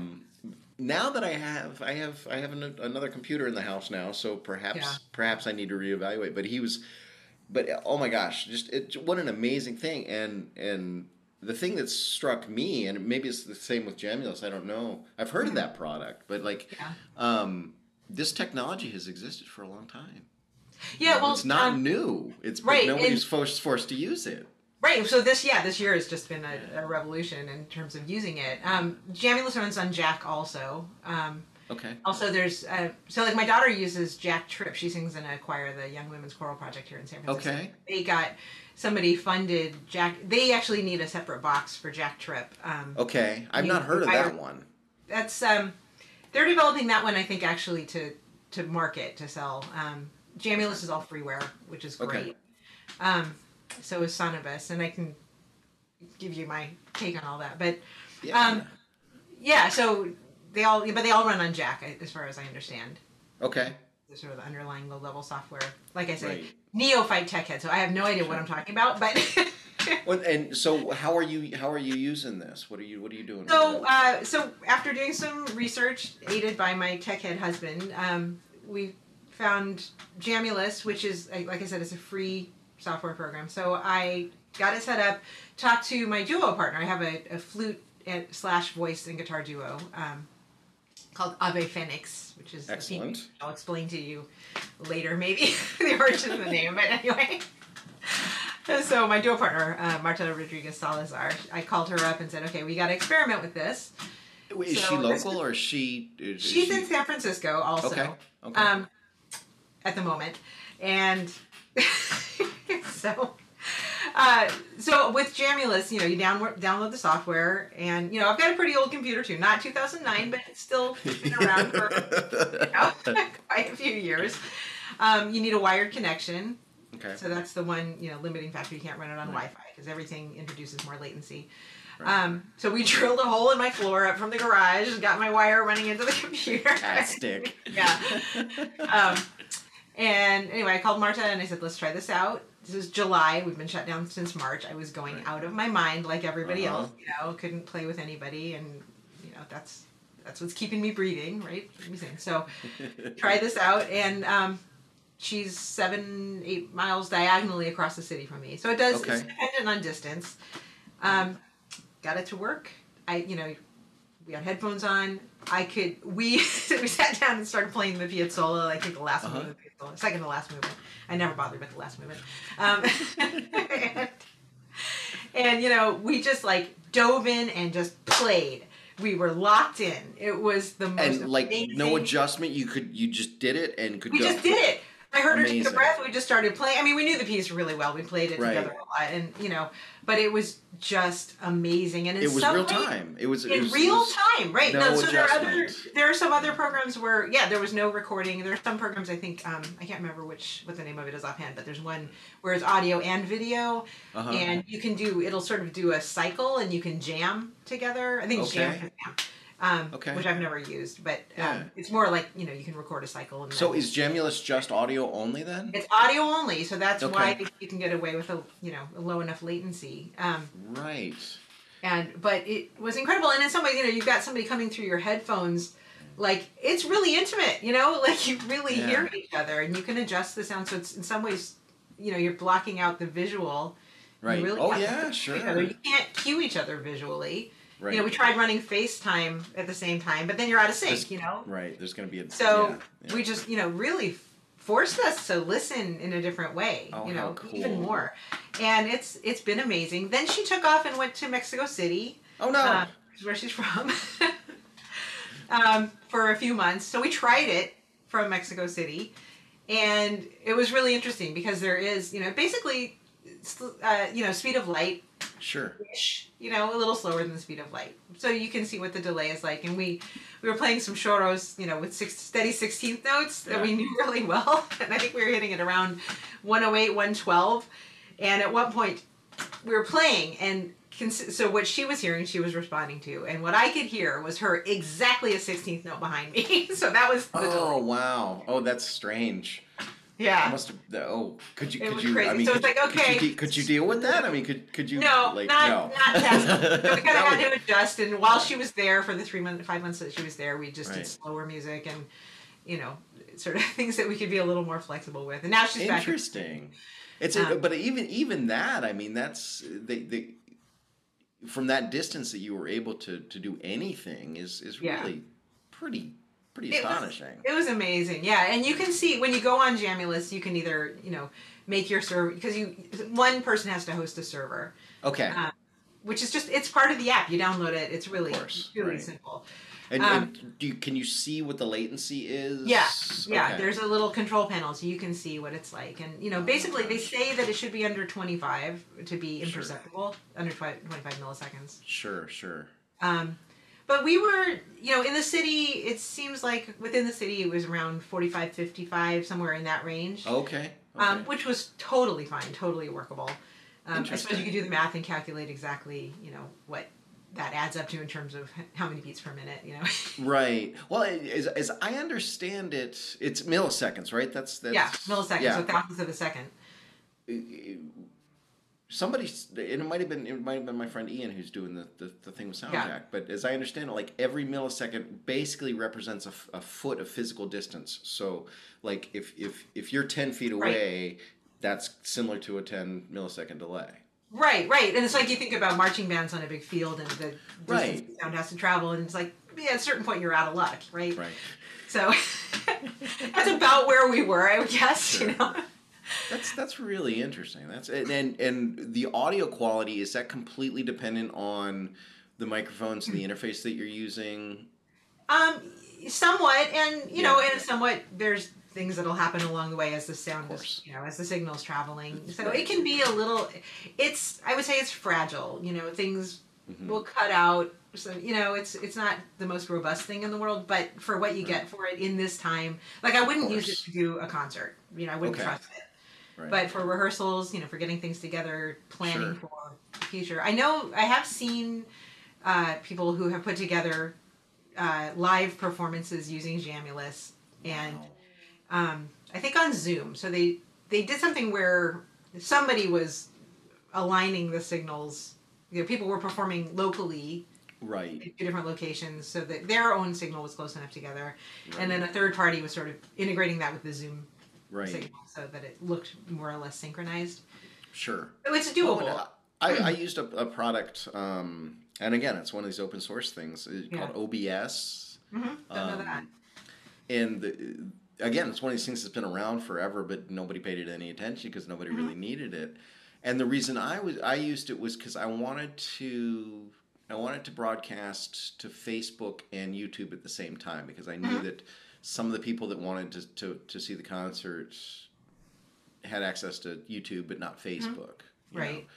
Now that I have, I have, I have an, another computer in the house now. So perhaps, Yeah. perhaps I need to reevaluate. But he was, but oh my gosh, just it, what an amazing thing. And and the thing that struck me, and maybe it's the same with Jamulus. I don't know. I've heard of that product, but like, Yeah. um, this technology has existed for a long time. yeah. You know, Well, it's not um, new. It's right, nobody's and- forced forced to use it. Right. So this, yeah, this year has just been a, a revolution in terms of using it. Um, Jamulus runs on Jack also. Um, Okay. also, there's uh, so like my daughter uses JackTrip. She sings in a choir, the Young Women's Choral Project here in San Francisco. Okay. They got somebody funded Jack. They actually need a separate box for JackTrip. Um, Okay. I've You- not heard of I- that one. that's um, they're developing that one. I think actually to to market to sell. Um, Jamulus is all freeware, which is Okay. great. Um, so is Sonobus, and I can give you my take on all that. But Yeah. um, yeah, so they all, but they all run on Jack, as far as I understand. okay. The sort of the underlying low level software. Like I said, Right. neophyte tech head. So I have no idea what I'm talking about, but. Well, and so how are you how are you using this? What are you what are you doing? So, uh, so after doing some research, aided by my tech head husband, um, we found Jamulus, which is like like I said, it's a free software program. So I got it set up. Talked to my duo partner. I have a, a flute and slash voice and guitar duo um, called Ave Phoenix, which is a Excellent. I'll explain to you later, maybe the origin of the name. But anyway. So my duo partner, uh, Marta Rodriguez Salazar, I called her up and said, "Okay, we got to experiment with this." Wait, is so she local or is she? Is She's she, in San Francisco also, Okay. Okay. um, at the moment, and so Uh, so with Jamulus, you know, you download download the software, and you know, I've got a pretty old computer too, not 2009, but it's still been around for you know, quite a few years. Um, you need a wired connection, Okay. so that's the one you know limiting factor. You can't run it on Right. Wi-Fi because everything introduces more latency. Right. Um, so we drilled a hole in my floor up from the garage, and got my wire running into the computer. Cat six. yeah. Um, and anyway, I called Marta and I said, let's try this out. This is July. We've been shut down since March. I was going Right. out of my mind like everybody Uh-huh. else. You know, couldn't play with anybody, and you know that's that's what's keeping me breathing, right? Keep me sane. So try this out, and um, she's seven, eight miles diagonally across the city from me. So it does. Okay. It's dependent on distance. Um, got it to work. I, you know, we had headphones on. I could. We we sat down and started playing the Piazzolla. I think the last Uh-huh. Movement, Piazzolla, second to last movement. I never bothered with the last movement. Um, and, and, you know, we just like dove in and just played. We were locked in. It was the most and like no adjustment, you could you just did it and could we go. just did it. I heard her take a breath. We just started playing. I mean, we knew the piece really well. We played it Right. together a lot, and you know, but it was just amazing. And in It was some real ways- time. It was it in was, real was- time, right? no so there are other there are some other programs where yeah, there was no recording. There are some programs I think um, I can't remember which what the name of it is offhand, but there's one where it's audio and video, Uh-huh. and you can do it'll sort of do a cycle and you can jam together. I think it's jam Okay. Um, Okay. which I've never used, but Yeah. um, it's more like you know you can record a cycle. And So is Jamulus just audio only then? it's audio only, so that's why you can get away with a you know a low enough latency. Um, Right. and but it was incredible, and in some ways, you know, you've got somebody coming through your headphones, like it's really intimate, you know, like you really Yeah. hear each other, and you can adjust the sound. So it's in some ways, you know, you're blocking out the visual. Right. really oh yeah, sure. You can't cue each other visually. Right. You know, we tried running FaceTime at the same time, but then you're out of sync. This- You know, Right. There's gonna be a so yeah, yeah. we just, you know, really forced us to listen in a different way. Oh, you know, cool. even more. And it's it's been amazing. Then she took off and went to Mexico City, Oh no. uh, where she's from, um, for a few months. So we tried it from Mexico City, and it was really interesting because there is, you know, basically, uh, you know, speed of light sure. ish, you know, a little slower than the speed of light. So you can see what the delay is like. And we we were playing some choros, you know, with six steady sixteenth notes that we knew really well. And I think we were hitting it around 108, 112. And at one point we were playing and so what she was hearing, she was responding to, and what I could hear was her exactly a sixteenth note behind me. so that was the Oh wow. Oh, that's strange. I Yeah. must have. Oh, could you? It Could was you? crazy. I mean, So could, it's like, could you okay. Could you, deal with that? I mean, could could you? No, like, not no. not testing. So we kind of had would- to adjust, and while she was there for the three months, five months that she was there, we just Right. did slower music and you know, sort of things that we could be a little more flexible with. And now she's back. Interesting. It's Um, but even even that, I mean, that's they they from that distance that you were able to to do anything is is Yeah. really pretty pretty It was- It was amazing, yeah. And you can see when you go on Jamulus, you can either you know make your server because you one person has to host a server, okay. uh, which is just it's part of the app. You download it. It's really course, really right. simple. and, um, and do you, can you see what the latency is? Yeah, yeah. Okay. There's a little control panel, so you can see what it's like. And you know, basically, they say that it should be under 25 to be Sure. imperceptible, under 25 milliseconds. Sure, sure. Um, but we were, you know, in the city. It seems like within the city, it was around 45, 55, somewhere in that range, Okay. okay. um, which was totally fine, totally workable. Um, I suppose you could do the math and calculate exactly, you know, what that adds up to in terms of how many beats per minute. You know. Right. Well, it- as, as I understand it, it's milliseconds, right? That's that's yeah, milliseconds, yeah. so thousands of a second. Somebody and it might have been it might have been my friend Ian who's doing the, the, the thing with Soundjack. Yeah. But as I understand it, like every millisecond basically represents a, f- a foot of physical distance. So like if if if you're ten feet Right. away, that's similar to a ten millisecond delay. Right, right. And it's like you think about marching bands on a big field and the distance Right. the sound has to travel and it's like yeah, at a certain point you're out of luck, right? Right. So that's about where we were, I would guess, you know. That's that's really interesting. That's and and, the audio quality is that completely dependent on the microphones and the Hmm. interface that you're using. Um somewhat and you know, Yeah. and somewhat there's things that'll happen along the way as the sound is, you know, as the signal's traveling. So Right. it can be a little. It's I would say it's fragile. You know, things Mhm. will cut out. So you know, it's it's not the most robust thing in the world, but for what you get for it in this time, like I wouldn't use it to do a concert. You know, I wouldn't Okay. trust it. Right. But for rehearsals, you know, for getting things together, planning Sure. for the future. I know I have seen uh, people who have put together uh, live performances using Jamulus, and Wow. um, I think on Zoom. So they they did something where somebody was aligning the signals. You know, people were performing locally right. in two different locations, so that their own signal was close enough together, right. and then a third party was sort of integrating that with the Zoom right. signal so that it looked more or less synchronized. Sure. So it's doable. Oh, I, I used a, a product, um, and again, it's one of these open source things Yeah. called OBS. hmm Don't know Um, that. And the, again, it's one of these things that's been around forever, but nobody paid it any attention because nobody Mm-hmm. really needed it. And the reason I was I used it was because I wanted to I wanted to broadcast to Facebook and YouTube at the same time because I knew Mhm. that some of the people that wanted to, to, to see the concert had access to YouTube but not Facebook. Mm-hmm. Right.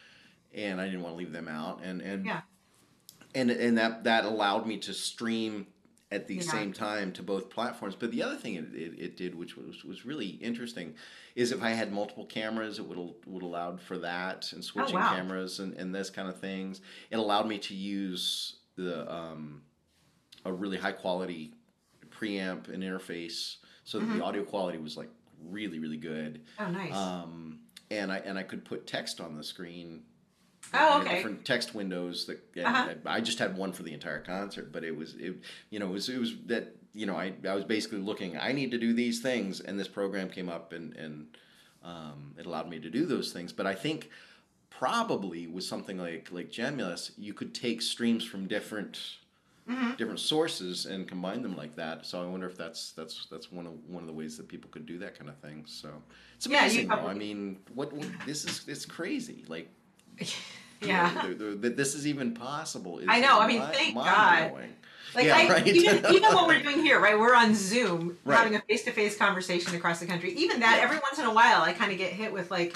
And I didn't want to leave them out. And and Yeah. and and that that allowed me to stream at the Yeah. same time to both platforms. But the other thing it, it, it did, which was was really interesting, is if I had multiple cameras, it would would allowed for that and switching Oh, wow. cameras and and this kind of things. It allowed me to use the um, a really high quality preamp and interface, so Mm-hmm. the audio quality was like really really good. Oh, nice. Um, and I and I could put text on the screen. Oh, okay. Different text windows that Uh-huh. I just had one for the entire concert, but it was it you know it was it was that you know I I was basically looking I need to do these things and this program came up and and um, it allowed me to do those things. But I think probably with something like like Jamulus, you could take streams from different Mhm. different sources and combine them like that. So I wonder if that's that's that's one of one of the ways that people could do that kind of thing. So it's Yeah, amazing. though. I mean, what, what this is it's crazy. Like yeah. that this is even possible. is I know, I mean, thank mind-blowing. Like Yeah, I, right. even, even what we're doing here, right? We're on Zoom Right. having a face to face conversation across the country. Even that, Yeah. every once in a while, I kind of get hit with like,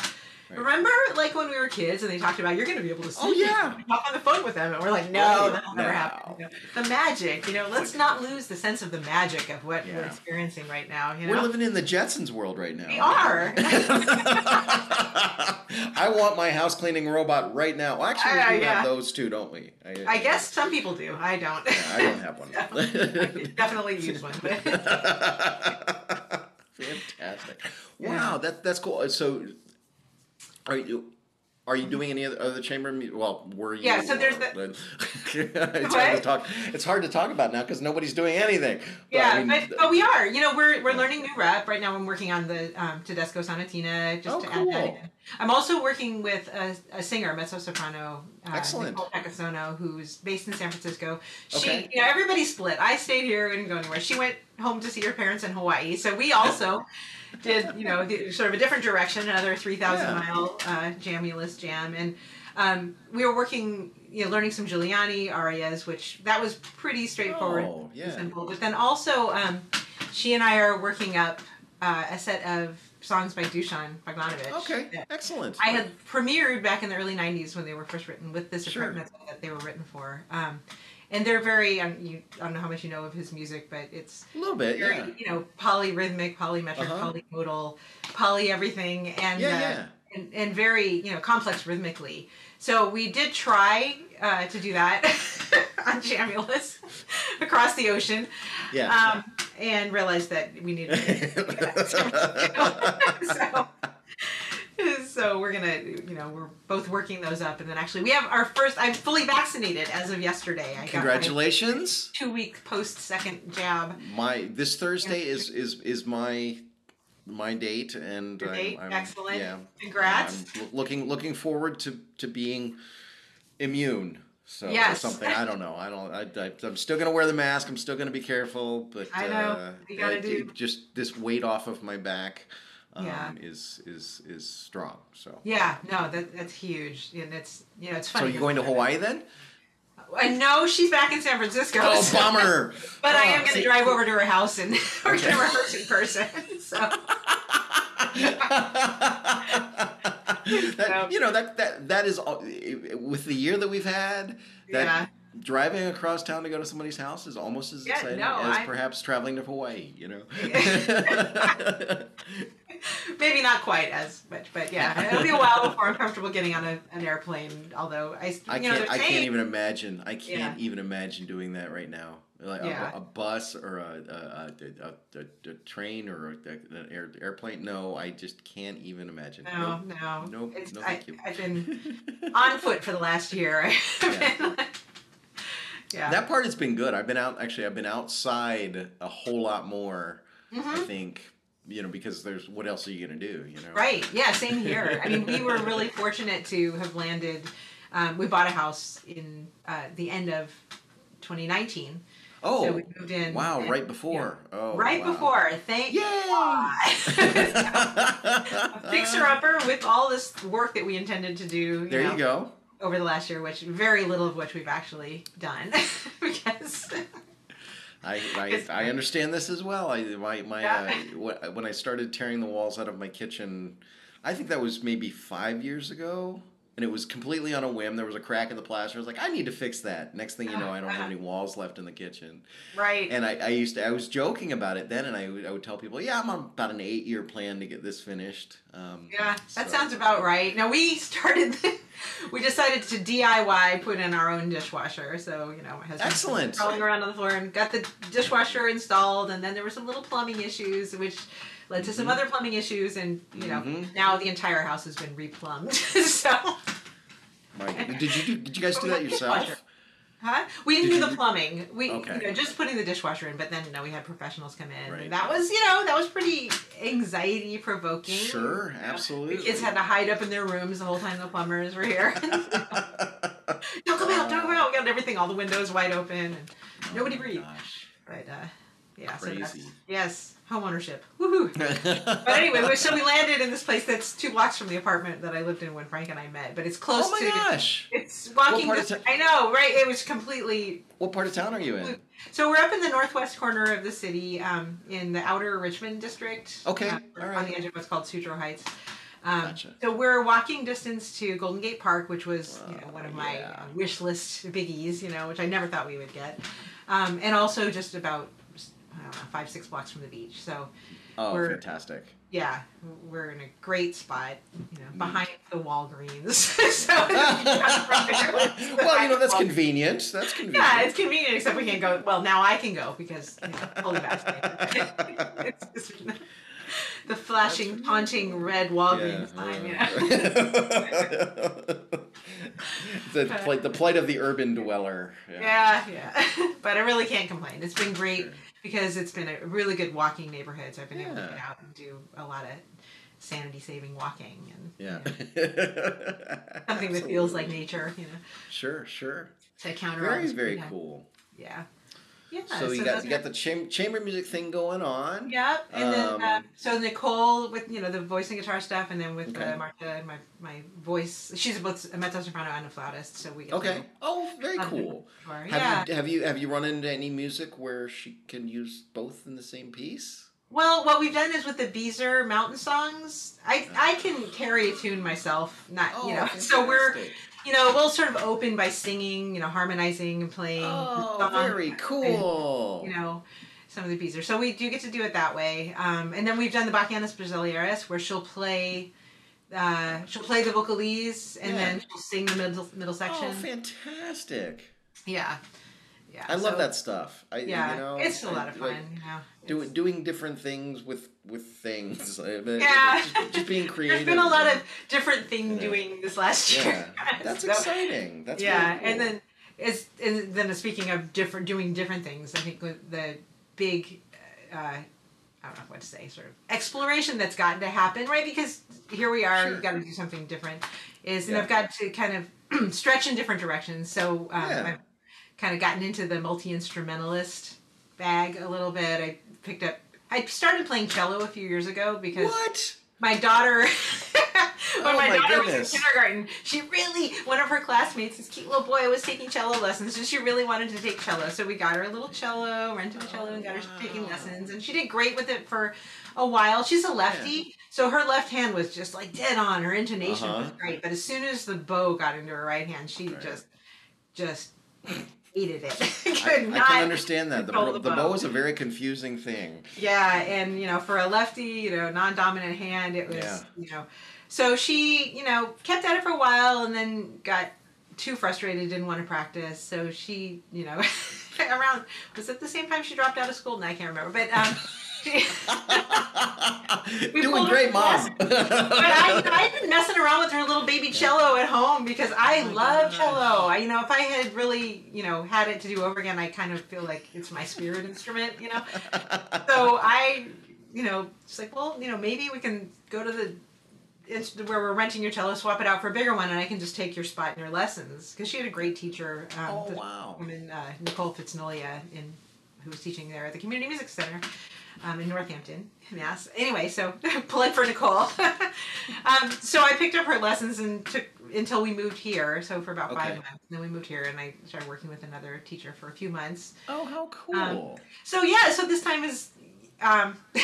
Right. remember like when we were kids and they talked about you're going to be able to see Oh, yeah. hop on the phone with them, and we're like, no, Right. that'll never happen. You know, the magic, you know, let's not lose the sense of the magic of what we're experiencing right now. You We're living in the Jetsons world right now. we are. I want my house cleaning robot right now. Well, actually, we yeah. have those too, don't we? I guess some people do. I don't. Yeah, I don't have one. Definitely use one, but Fantastic! Yeah. Wow, that that's cool. So, are you are you doing any other, other chamber music? Well, were you? Yeah, so there's the- it's hard to talk. It's hard to talk about now because nobody's doing anything. But, Yeah, I mean, but, but we are. You know, we're we're learning new rep right now. I'm working on the um, Tedesco Sonatina just Oh, to add that cool. in. I'm also working with a, a singer, mezzo soprano, uh, Excellent. Nicole Pecasono, who's based in San Francisco. She, Okay. you know, everybody split. I stayed here, we didn't go anywhere. She went home to see her parents in Hawaii, so we also did, you know, the, sort of a different direction, another 3,000 Yeah. mile uh, jamulus jam, and um, we were working, you know, learning some Giuliani arias, which that was pretty straightforward Oh, yeah. simple. But then also, um, she and I are working up uh, a set of songs by Dusan Bogdanovich. Okay, excellent. I had premiered back in the early '90s when they were first written with this Sure. equipment that they were written for. Um, and they're very, um, you, I don't know how much you know of his music, but it's a little bit, very, yeah. you know, polyrhythmic, polymetric, Uh-huh. polymodal, poly everything, and Yeah, uh, yeah. And, and very, you know, complex rhythmically. So we did try uh, to do that on Jamulus across the ocean, Yeah. um, and realized that we needed. so, so we're gonna, you know, we're both working those up, and then actually we have our first. I'm fully vaccinated as of yesterday. I got Congratulations. two week post second jab. My this Thursday is is is my my date and Your I'm- date? I'm, Excellent. Yeah. Congrats. I'm looking looking forward to to being immune. So or Yes. something I don't know. I don't. I, I, I'm still gonna wear the mask. I'm still gonna be careful. But I know. Uh, You gotta it- do- just this weight off of my back. Um, Yeah. is is is strong. So. Yeah, no, that that's huge, and it's you know it's So funny. you going to Hawaii then? I know she's back in San Francisco. Oh, so- bummer. But I Oh, am going to drive over to her house and we're Okay. going to rehearse in person. So that, you know that that that is all- with the year that we've had. That Yeah. Driving across town to go to somebody's house is almost as Yeah, exciting no, as I- perhaps traveling to Hawaii. You know. maybe not quite as much, but yeah, it'll be a while before I'm comfortable getting on a, an airplane. Although I, I you know, can't. I can't even imagine. I can't Yeah. even imagine doing that right now. Like a- Yeah. a, bus or a a, a, train or a, an air, airplane. No, I just can't even imagine. No, Nope. no, Nope, It's, no, I, thank you. I've been on foot for the last year. I've Yeah. been like- yeah. That part has been good. I've been out. Actually, I've been outside a whole lot more. I Mhm. think you know because there's what else are you gonna do? You know. Right. Yeah. Same here. I mean, we were really fortunate to have landed. Um, we bought a house in uh, the end of 2019. Oh. so we moved in. wow! and- Right before. Oh. right wow. before. Thank Yay! God. Fixer upper with all this work that we intended to do. You There know, you go. Over the last year, which very little of which we've actually done, because I, I, I understand this as well. I my my uh, when I started tearing the walls out of my kitchen, I think that was maybe five years ago, and it was completely on a whim. There was a crack in the plaster. I was like, I need to fix that. Next thing you know, I don't have any walls left in the kitchen. right. And I, I used to I was joking about it then, and I would, I would tell people, yeah, I'm on about an eight year plan to get this finished. Um, Yeah, that so- sounds about right. Now we started, we decided to DIY put in our own dishwasher. So you know, my husband Excellent. crawling around on the floor and got the dishwasher installed, and then there were some little plumbing issues, which led to some Mhm. other plumbing issues, and you know, Mhm. now the entire house has been replumbed. so, Did you do, did you guys do that yourself? huh? We didn't Did do you the plumbing. We, Okay. you know, just putting the dishwasher in, but then no, we had professionals come in. Right. And that was, you know, that was pretty anxiety provoking. Sure, absolutely. The kids had to hide up in their rooms the whole time the plumbers were here. don't come out, don't come out. We got everything, all the windows wide open, and nobody Oh breathed. gosh. But uh, yeah, so that's, Crazy. yes, home ownership. Woohoo! But anyway, so we landed in this place that's two blocks from the apartment that I lived in when Frank and I met, but it's close oh my to. gosh! It's walking. Of ta- I know, right? It was completely. What part of town are you in? So we're up in the northwest corner of the city, um, in the outer Richmond district. Okay, uh, on the edge of what's called Sutro Heights. Um, Gotcha. So we're walking distance to Golden Gate Park, which was you know, one of my yeah. wish list biggies, you know, which I never thought we would get, um, and also just about know, five six blocks from the beach. So Oh, We're- fantastic! yeah, we're in a great spot, you know, Neat. behind the Walgreens. so well, you know that's convenient. That's convenient. Yeah, it's convenient, except we can't go. Well, now I can go because you know, fully vaccinated. it's just, the flashing, taunting red Walgreens Yeah, sign. uh, Yeah. the plight, the plight of the urban dweller. yeah, yeah. but I really can't complain. It's been great Sure. Because it's been a really good walking neighborhood. So I've been able to get out and do a lot of sanity-saving walking and Yeah. you know, something that feels like nature. You know, Sure, sure. to counter Very, very cool. Yeah. Yeah. So you got you got the cham- chamber music thing going on. Yep, and then Um, uh, so Nicole with you know the voice and guitar stuff, and then with Okay. uh, Marta, my my voice. She's both a mezzo soprano and a flautist, so we Okay. Oh, very Um, cool. Have Yeah. you have you have you run into any music where she can use both in the same piece? Well, what we've done is with the Beezer mountain songs. I I can carry a tune myself, not Oh, you know. So we're. You know we'll sort of open by singing, you know, harmonizing and playing. Oh, very cool. You know. Some of the Beezer. So we do get to do it that way. Um, and then we've done the Bachianas Brasileiras where she'll play uh, she'll play the vocalese and Yeah. then she'll sing the middle middle section. Oh, fantastic! Yeah. Yeah. I love so- that stuff. I, Yeah. you know, it's a lot of like, fun, you know. do, It's- doing different things with with things. Yeah. just, just being creative. There's been a lot of different thing doing this last year. yeah. That's So- exciting. That's yeah, really cool. and then it's and then speaking of different doing different things, I think the big uh, I don't know what to say, sort of exploration that's gotten to happen, right? Because here we are, Sure. you've got to do something different. Is and Yeah. I've got to kind of stretch in different directions. So um, Yeah. Kind of gotten into the multi instrumentalist bag a little bit. I picked up. I started playing cello a few years ago because what? my daughter when Oh my, my daughter goodness. was in kindergarten, she really one of her classmates, this cute little boy, was taking cello lessons, and she really wanted to take cello. So we got her a little cello, rented a cello, and got her taking lessons, and she did great with it for a while. She's a lefty, so her left hand was just like dead on. Her intonation was Uh-huh. great, but as soon as the bow got into her right hand, she Right. just just hated it. I, Could I not can understand that. The, the, the bow bow. is a very confusing thing. Yeah, and you know, for a lefty, you know, non-dominant hand, it was, Yeah. you know, so she, you know, kept at it for a while, and then got too frustrated, didn't want to practice. So she, you know, around was it the same time she dropped out of school? No, I can't remember, but um, Doing great, mom. but I, I've been messing around with her little baby cello at home because I Oh love gosh. cello. I, you know, if I had really, you know, had it to do over again, I kind of feel like it's my spirit instrument, you know. So I, you know, it's like, well, you know, maybe we can go to the it's where we're renting your cello, swap it out for a bigger one, and I can just take your spot in your lessons. Because she had a great teacher. Um, oh wow. woman uh, Nicole Fitznolia in who was teaching there at the Community Music Center um, in Northampton, Mass. Anyway, so plug for Nicole. um, so I picked up her lessons and took until we moved here. So for about five Okay. months, then we moved here, and I started working with another teacher for a few months. Oh, how cool. Um, So yeah, so this time is um,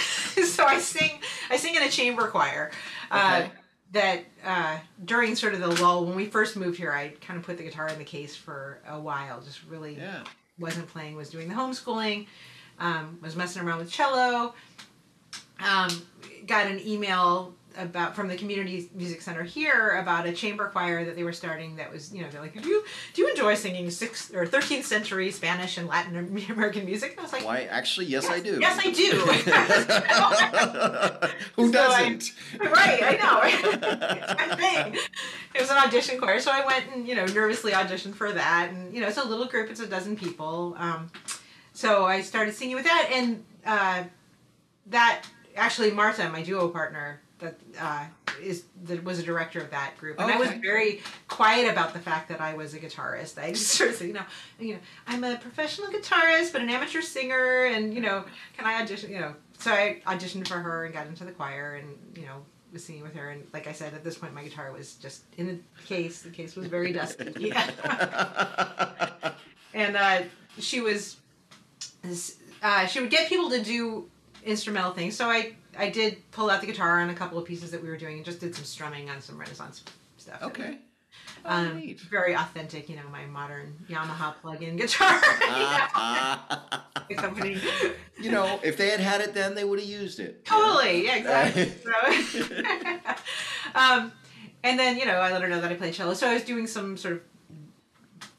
so I sing I sing in a chamber choir. Uh, Okay. that uh, during sort of the lull when we first moved here, I kind of put the guitar in the case for a while. Just really yeah. wasn't playing, was doing the homeschooling, um, was messing around with cello. Um, got an email about from the community music center here about a chamber choir that they were starting that was you know they're like do you do you enjoy singing sixth or 13th century spanish and latin american music and i was like Why? Actually, yes, I do. yes i do Who So doesn't? right i know it's my thing it was an audition choir so i went and you know nervously auditioned for that and you know it's a little group it's a dozen people um, so i started singing with that and uh, that actually Marta my duo partner that uh, is that was a director of that group. And i was very quiet about the fact that i was a guitarist. I just sort of said you know you know i'm a professional guitarist but an amateur singer and you know can i audition you know. So i auditioned for her and got into the choir and you know was singing with her. And like i said at this point my guitar was just in the case. The case was very dusty. Yeah and uh, she was uh, she would get people to do instrumental things. So i i did pull out the guitar on a couple of pieces that we were doing and just did some strumming on some renaissance stuff. Okay. Oh, um, neat. very authentic you know my modern yamaha plug-in guitar. Ah, The company you know, if they had had it then, they would have used it. totally yeah exactly. So, um, and then you know i let her know that i played cello. So i was doing some sort of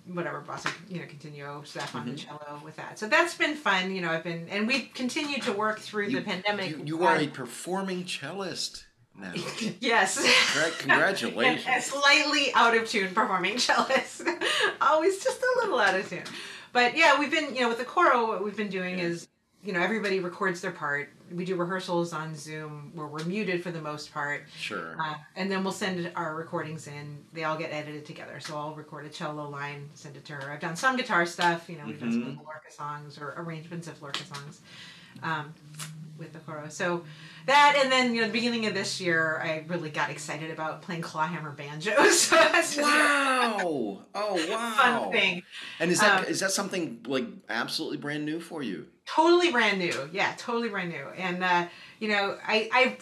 whatever bossa you know continuo stuff on the Mm-hmm. cello with that so that's been fun you know i've been and we've continued to work through You, the pandemic you, you are a performing cellist now. yes Congra- Congratulations. slightly out of tune performing cellist always just a little out of tune but yeah we've been you know with the coro what we've been doing Yeah. is you know everybody records their part. We do rehearsals on zoom where we're muted for the most part. Sure. uh, and then we'll send our recordings in. They all get edited together. So i'll record a cello line send it to her. I've done some guitar stuff you know we've done some Mhm. lorca songs or arrangements of lorca songs um, with the coro so that and then you know the beginning of this year i really got excited about playing clawhammer banjos so that's wow. Oh wow. fun thing And is that Um, is that something like absolutely brand new for you? totally brand new yeah totally brand new and uh, you know I, I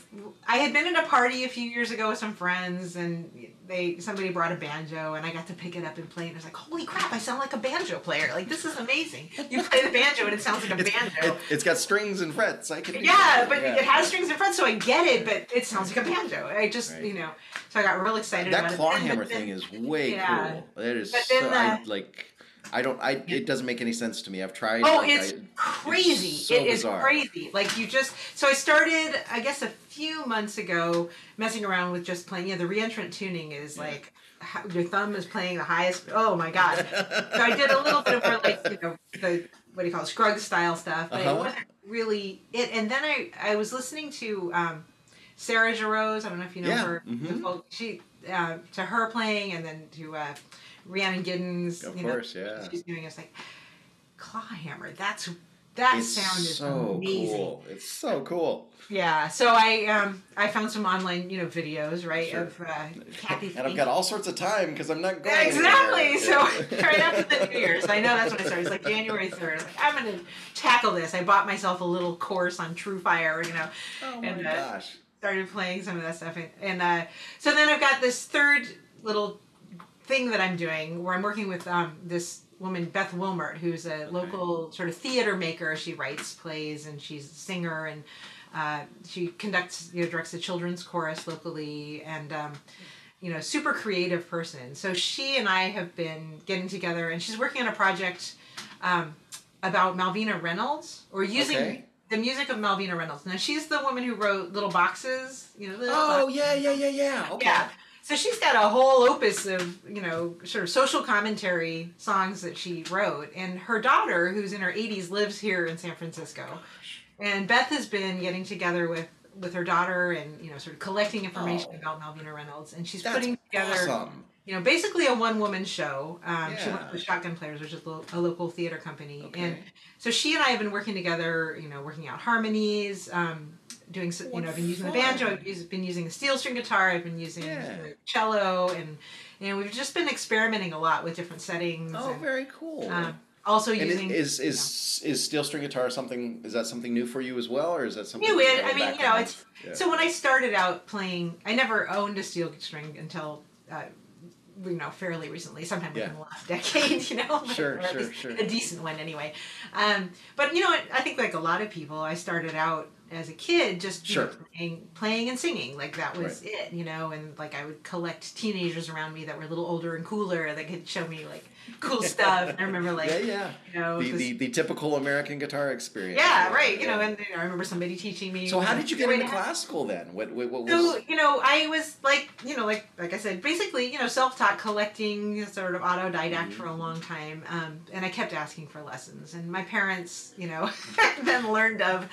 i had been at a party a few years ago with some friends and they somebody brought a banjo and i got to pick it up and play it and i was like holy crap i sound like a banjo player like this is amazing you play the banjo and it sounds like a It's, banjo it, it's got strings and frets. I can. yeah but Yeah. it has strings and frets so i get it but it sounds like a banjo i just Right. you know so i got real excited That claw it hammer then- thing is way Yeah. cool. That is so. I uh, like. I don't. I. It doesn't make any sense to me. I've tried. Oh, like, it's I- crazy. so it is crazy. Like you just so I started I guess a few months ago messing around with just playing. Yeah, the reentrant tuning is Yeah. like how, your thumb is playing the highest. Oh my god! so I did a little bit of more like you know the what do you call it Scruggs style stuff, but Uh-huh. it wasn't really it. And then I I was listening to um, Sarah Jarosz. I don't know if you know Yeah, her. the mhm. folk- She uh, to her playing, and then to uh, Rhiannon Giddens. Of you know, course, yeah. she's doing. It's like clawhammer. That's that it's sound is so amazing. cool. It's so cool. Yeah, so I um I found some online you know videos right Sure. of uh, Kathy. And I've got all sorts of time because I'm not going. Exactly. So right after the New Year's, I know that's when I started. It's like January third. Like I'm gonna tackle this. I bought myself a little course on TrueFire. You know, Oh my and, uh, gosh. started playing some of that stuff, and, and uh, so then I've got this third little thing that I'm doing where I'm working with um, this woman Beth Wilmert, who's a local sort of theater maker. She writes plays and she's a singer and uh, she conducts, you know, directs the children's chorus locally and. Um, you know, super creative person. So she and I have been getting together, and she's working on a project um, about Malvina Reynolds, or using Okay. the music of Malvina Reynolds. Now she's the woman who wrote Little Boxes. You know, Little Oh Boxes. yeah, yeah, yeah, yeah. Okay. Yeah. So she's got a whole opus of, you know, sort of social commentary songs that she wrote. And her daughter, who's in her 80s, lives here in San Francisco. And Beth has been getting together with with her daughter and, you know, sort of collecting information Oh. about Malvina Reynolds. And she's putting together, awesome. you know, basically a one woman show. Um, She Yeah. works with Shotgun Players, which is lo- a local theater company. Okay. And so she and I have been working together, you know, working out harmonies, um, doing, s- you What know, I've been using the banjo, I've used- been using the steel string guitar, I've been using Yeah. you know, cello, and you know, we've just been experimenting a lot with different settings. Oh, and, very cool. um, also and using is is is steel string guitar something? Is that something new for you as well, or is that something? New you it. I mean, you know, it's Yeah. so when I started out playing, I never owned a steel string until. Uh, you know, fairly recently, sometime within Yeah. the last decade, you know, Sure, or at sure, least sure. a decent one anyway. Um, but you know. I think like a lot of people, I started out as a kid just you know, playing, playing and singing, like that was it, you know, and like I would collect teenagers around me that were a little older and cooler that could show me like cool stuff. And I remember like yeah, yeah. you know, The, the the typical American guitar experience. yeah, right, you yeah. know, and you know, I remember somebody teaching me. So how did you get into classical then? What what, what was? So you know, I was like, you know, like like I said, basically, you know, self-taught collecting, sort of autodidact Mm-hmm. for a long time, um, and I kept asking for lessons. And my parents, you know, then learned of,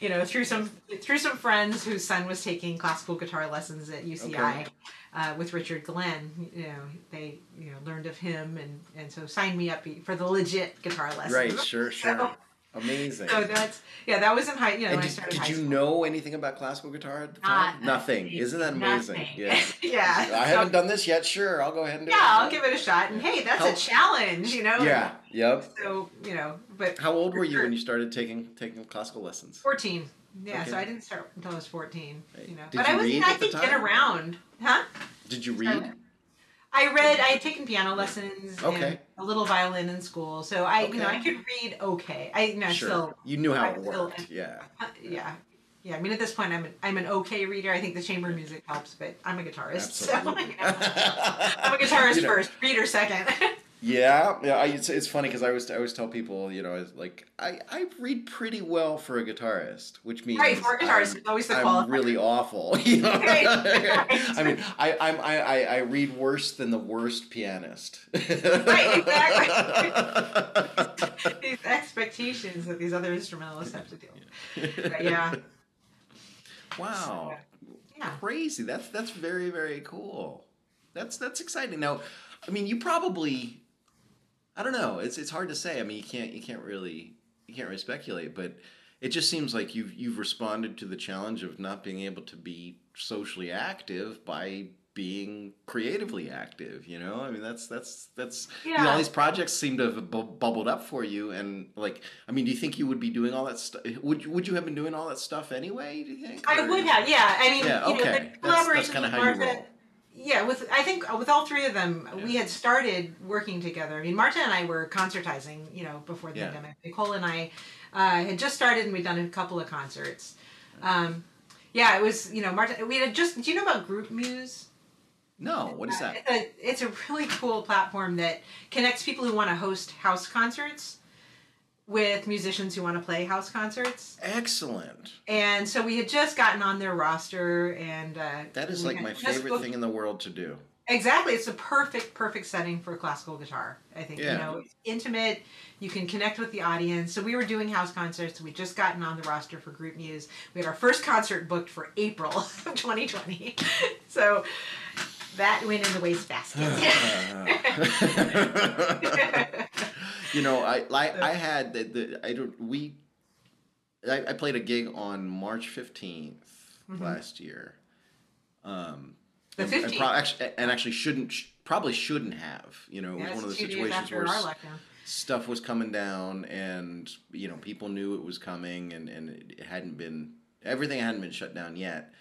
you know, through some through some friends whose son was taking classical guitar lessons at UCI. Okay. Uh, with Richard Glenn, you know, they you know learned of him and and so signed me up for the legit guitar lessons. right, sure, sure. So- Amazing. So that's yeah, that was in high. You know, and when I did, started did you school. know anything about classical guitar at the time? Not Nothing. nothing. Isn't that amazing? Nothing. Yeah. yeah. I haven't done this yet. Sure, I'll go ahead and do Yeah, it. I'll give it a shot. And hey, that's How- a challenge, you know. Yeah. Yep. So you know, but How old were you when you started taking taking classical lessons? fourteen. Yeah, Okay. so I didn't start until I was fourteen. You know, Did but you I was, I could get around, huh? Did you read? I read. I had taken piano lessons Okay. and a little violin in school, so I, you know, I could read okay. I, you know, Sure. still, you knew how I it still- worked. Yeah. uh, yeah. Yeah, I mean, at this point, I'm an, I'm an okay reader. I think the chamber music helps, but I'm a guitarist, Absolutely. so you know, I'm a guitarist You know, first, reader second. Yeah, yeah. I, it's, it's funny because I always I always tell people, you know, like I, I read pretty well for a guitarist, which means Right, for a guitarist, I'm, always the I'm qualifier. really awful. You know? Right, right. I mean, I I'm I, I, I read worse than the worst pianist. Right, exactly. these expectations that these other instrumentalists have to deal with. But yeah, wow. yeah. crazy. That's that's very very cool. That's that's exciting. Now, I mean, you probably, I don't know. It's it's hard to say. I mean, you can't you can't really you can't really speculate, but it just seems like you've you've responded to the challenge of not being able to be socially active by being creatively active you know i mean that's that's that's you know, all these projects seem to have bu- bubbled up for you and like i mean do you think you would be doing all that stuff would you would you have been doing all that stuff anyway do you think I Or- would have, yeah. I mean, Yeah, you okay. know, That's- the collaboration that's kinda with how you roll. Yeah, with I think with all three of them, Yeah. we had started working together. I mean, Marta and I were concertizing, you know, before the Yeah. pandemic. Nicole and I uh, had just started, and we'd done a couple of concerts. Um, yeah, it was, you know, Marta. We had just. Do you know about Groupmuse? no what is that It's a, it's a really cool platform that connects people who want to host house concerts with musicians who want to play house concerts. excellent And so we had just gotten on their roster, and uh, that is like my favorite booked- thing in the world to do Exactly, it's the perfect, perfect setting for classical guitar. I think Yeah. you know, it's intimate. You can connect with the audience. So we were doing house concerts. We just gotten on the roster for Groupmuse. We had our first concert booked for April of 2020. So that went in the wastebasket. you know, I like I had the, the I don't we I, I played a gig on March 15th Mm-hmm. last year. Um, The and- and, 15th. pro- actually, and actually shouldn't sh- probably shouldn't have. You know, it Yeah, was one of it's those situations where s- stuff was coming down, and you know people knew it was coming, and and it hadn't been everything hadn't been shut down yet.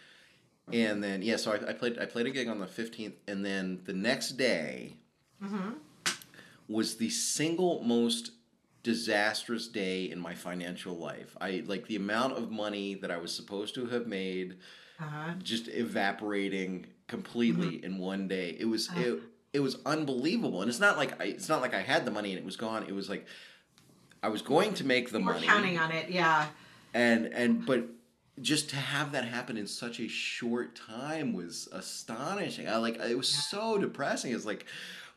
And then yeah, so I, I played I played a gig on the 15th, and then the next day Mm-hmm. Was the single most disastrous day in my financial life. I like the amount of money that I was supposed to have made Uh-huh. just evaporating completely Mm-hmm. in one day. It was Uh. it, it was unbelievable. And it's not like I, it's not like I had the money and it was gone. It was like I was going to make the We're money counting on it. Yeah. and and but just to have that happen in such a short time was astonishing. I like it was so depressing. It's like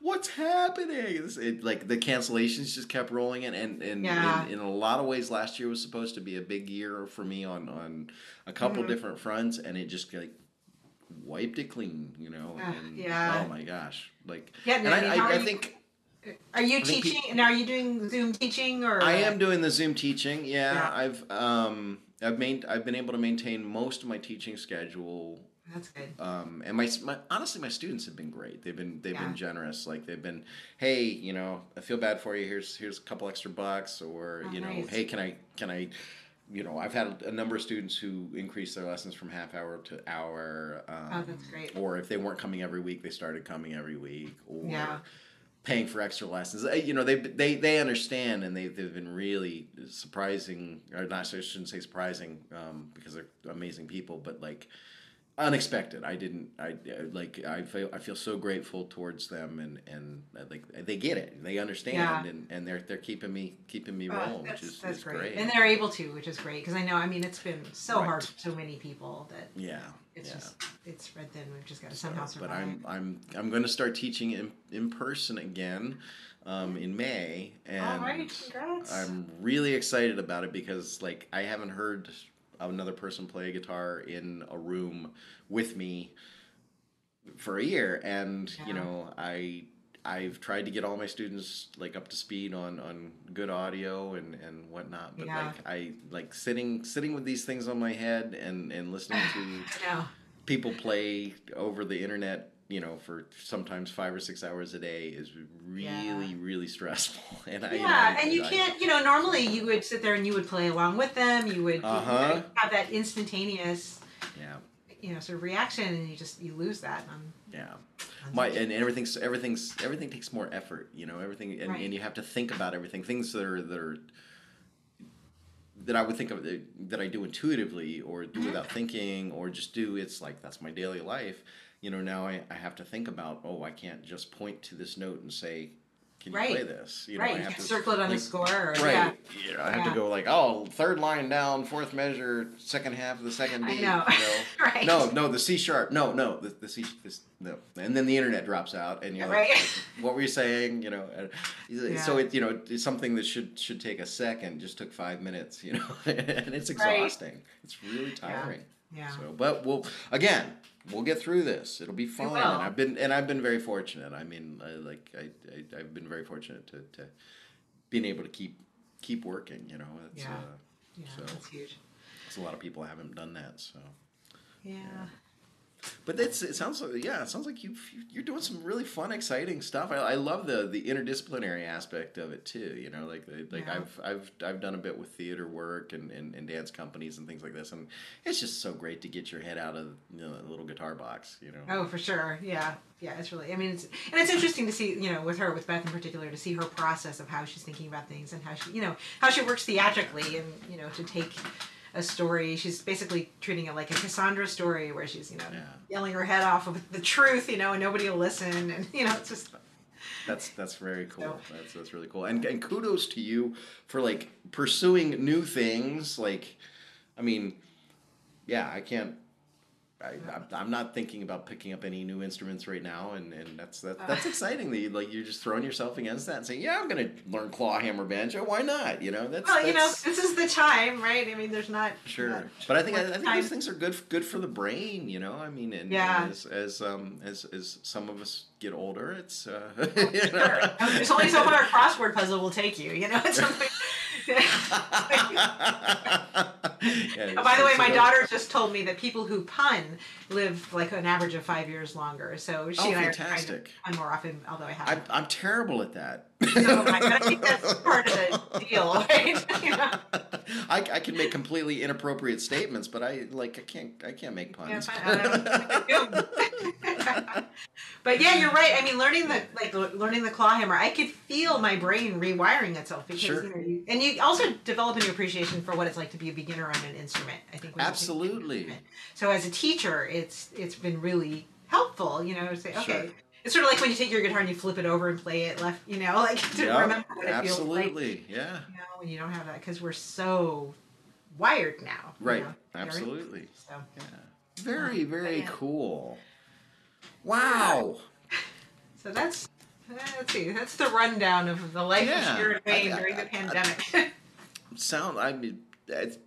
what's happening? It's, it, like the cancellations just kept rolling in, and and Yeah. in, in a lot of ways, last year was supposed to be a big year for me on on a couple Mhm. different fronts, and it just like wiped it clean. You know? Ah, and, yeah. Oh my gosh! Like, Yeah. and I I, I, are I you- think Are you I teaching? peop- and are you doing Zoom teaching or? I am doing the Zoom teaching. Yeah, Yeah. I've um I've main, I've been able to maintain most of my teaching schedule. That's good. Um, and my, my honestly, my students have been great. They've been they've Yeah. been generous. Like they've been, hey, you know, I feel bad for you. Here's here's a couple extra bucks, or Oh, you know, nice. hey, can I can I, you know, I've had a number of students who increased their lessons from half hour to hour. Um, Oh, that's great. Or if they weren't coming every week, they started coming every week. Or Yeah. paying for extra lessons. Uh, You know, they they they understand, and they they've been really surprising, or not. I shouldn't say surprising, um, because they're amazing people, but like unexpected. I didn't. I like. I feel. I feel so grateful towards them, and and uh, like they get it. They understand, Yeah. and, and they're they're keeping me keeping me Oh, rolling, which is, that's is great. great. and they're able to, which is great because I know. I mean, it's been so Right. hard for so many people that yeah. it's yeah. just it's spread thin. We've just got to So, somehow but. I'm I'm I'm going to start teaching in in person again, um, in May, and All right, congrats. I'm really excited about it because like I haven't heard another person play a guitar in a room with me for a year. And you know I I've tried to get all my students like up to speed on on good audio and and whatnot. But Yeah. like I like sitting sitting with these things on my head and and listening to people play over the internet you know for sometimes five or six hours a day is really Yeah. really stressful and I, Yeah, and you I- can't, you know, normally you would sit there and you would play along with them. You would you know, Uh-huh. have that instantaneous, yeah you know, sort of reaction, and you just you lose that. On, Yeah, on my and everything's everything's everything takes more effort. You know, everything and, Right. and you have to think about everything. Things that are that are that I would think of that I do intuitively or do Mhm. without thinking or just do. It's like that's my daily life. You know, now I, I have to think about. Oh, I can't just point to this note and say, "Can you Right. play this?" You know, right, I have to circle it on like, the score. Or, Right. Yeah, You know, I have Yeah. to go like, oh, third line down, fourth measure, second half of the second I beat. know. You know? right. No, no, the C sharp. No, no, the, the C. This, no, and then the internet drops out, and you're Right. like, "What were you saying?" You know, Yeah. so it, you know, it's something that should should take a second. Just took five minutes, you know, and it's Right. exhausting. It's really tiring. Yeah. So, but we'll again, we'll get through this. It'll be fine. And I've been and I've been very fortunate. I mean, I, like I, I I've been very fortunate to to being able to keep keep working. You know, it's Yeah. uh, yeah, so- that's huge. it's a lot of people haven't done that. So. Yeah. But it's, it sounds like yeah, it sounds like you you're doing some really fun, exciting stuff. I, I love the the interdisciplinary aspect of it too. You know, like the, like Yeah. I've I've I've done a bit with theater work and, and, and dance companies and things like this, and it's just so great to get your head out of you know, a little guitar box. You know. Oh, for sure. Yeah. Yeah, it's really, I mean, it's, and it's interesting to see, you know, with her, with Beth in particular, to see her process of how she's thinking about things and how she, you know, how she works theatrically and, you know, to take a story. She's basically treating it like a Cassandra story where she's, you know, Yeah. yelling her head off with the truth, you know, and nobody will listen. And, you know, it's just, That's that's very cool. So- That's that's really cool. And and kudos to you for like pursuing new things. Like, I mean, yeah, I can't. I, I'm- I'm not thinking about picking up any new instruments right now, and, and that's that, that's Uh. exciting. That you, like you're just throwing yourself against that and saying, "Yeah, I'm gonna learn claw hammer banjo. Why not?" You know, that's well, you know, this is the time, right? I mean, there's not. Sure, not but I think I, I think time. those things are good good for the brain. You know, I mean, and, Yeah. and as as um as as some of us get older, it's uh, Sure. There's only so far a crossword puzzle will take you, you know, at some point. Yeah, by the way, my daughter just told me that people who pun live like an average of five years longer. So she Oh, and I are fantastic. trying to pun more often, although I I'm, haven't. I'm terrible at that. So, I think that's part of the deal, right? You know? I, I can make completely inappropriate statements, but I like I can't I can't make puns. fine, I don't know. but yeah, you're right. I mean, learning the like learning the claw hammer, I could feel my brain rewiring itself because Sure. you know, you, and you also develop a new appreciation for what it's like to be a beginner an instrument. I think when you take an Absolutely. So as a teacher, it's it's been really helpful. You know, to say okay. Sure. It's sort of like when you take your guitar and you flip it over and play it left. You know, like to Yeah, remember what it feels like. absolutely. Yeah. You know, when you don't have that because we're so wired now. you Right. know, Absolutely. So. Yeah. Um, very, very yeah. cool. Wow. So that's let's see, that's the rundown of the life Yeah, of Spirit I- Wayne during the pandemic. Sound. I mean, it's,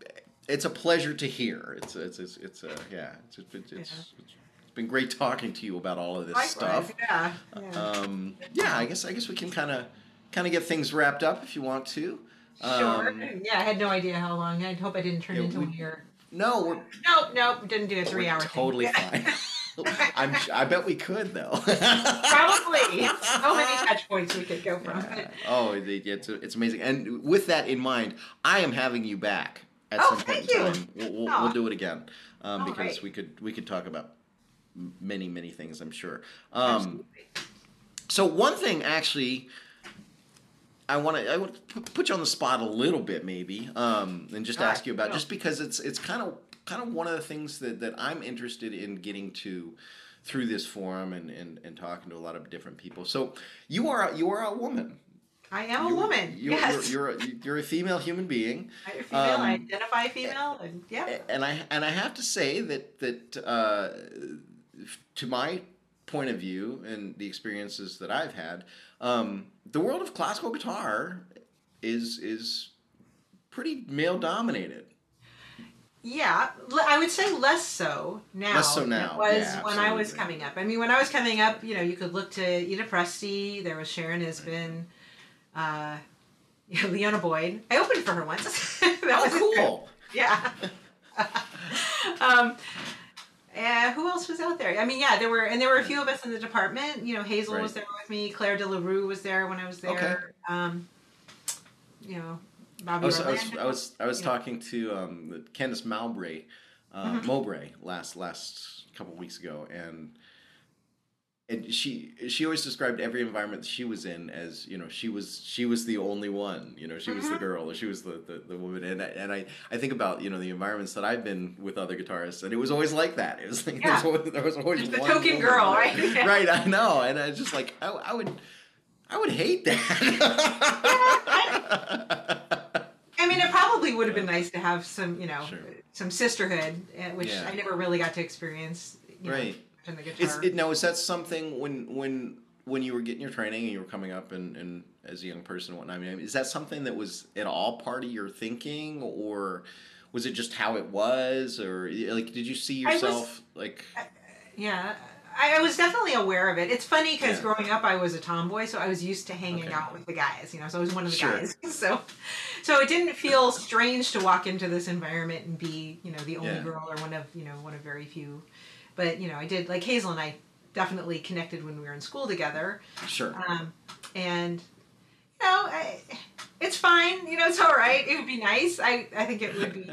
it's a pleasure to hear. It's it's it's, it's uh, yeah. It's it's, it's, it's it's been great talking to you about all of this Likewise, stuff. Yeah. yeah. Um, yeah. I guess I guess we can kind of kind of get things wrapped up if you want to. sure. Um, yeah, I had no idea how long. I hope I didn't turn Yeah, into we- one no, we're Nope, nope, didn't do a three hour. totally fine. I'm. I bet we could though. Probably. so many touch points we could go from. Yeah. Oh, it's it's amazing. And with that in mind, I am having you back at Oh, some point thank in you. time. We'll, we'll, we'll do it again um, because right. we could we could talk about many many things. I'm sure. Um, so one thing actually. I want to I want to put you on the spot a little bit, maybe, um, and just ask you about just because it's it's kind of kind of one of the things that, that I'm interested in getting to through this forum and, and, and talking to a lot of different people. So you are you are a woman. I am a You- woman. You, yes. You're, you're, a, you're a female human being, I'm female. I um, identify female, and yeah. and I and I have to say that that uh, to my point of view and the experiences that I've had, um, the world of classical guitar is is pretty male dominated. Yeah, I would say less so now. Less so now, it was yeah, when I was coming up. I mean, when I was coming up, you know, you could look to Ida Presti. There was Sharon Isbin, uh, yeah, Liona Boyd. I opened for her once. that was Oh, cool! Yeah. um, uh, who else was out there? I mean, yeah, there were, and there were a few of us in the department. You know, Hazel was there with me. Claire De La Rue was there when I was there. Okay. Um, you know, I Bobby was, I was, Orlando. I was, I was talking to um, Candace Mowbray, uh, Mhm. Mowbray last last couple weeks ago, and and she she always described every environment that she was in as you know she was she was the only one you know she was the Mhm. girl or she was the, the, the woman and I, and I I think about you know the environments that I've been with other guitarists and it was always like that it was like Yeah. there, was always, there was always The token girl, right? right I know and I was just like I, I would I would hate that. I mean, it probably would have been nice to have some, you know, Sure. some sisterhood, uh, which Yeah. I never really got to experience. You Right. Know, in the It's guitar. it, now is that something when when when you were getting your training and you were coming up and, and as a young person and whatnot, I mean, is that something that was at all part of your thinking or was it just how it was or like did you see I was- yourself like yeah. I, I was definitely aware of it. It's funny because Yeah. growing up, I was a tomboy, so I was used to hanging Okay. out with the guys. You know, so I was one of the Sure. guys. So, so it didn't feel strange to walk into this environment and be, you know, the only Yeah. girl or one of, you know, one of very few. But you know, I did like Hazel and I definitely connected when we were in school together. sure Um, and you know, I, it's fine. You know, it's all right. It would be nice. I I think it would be,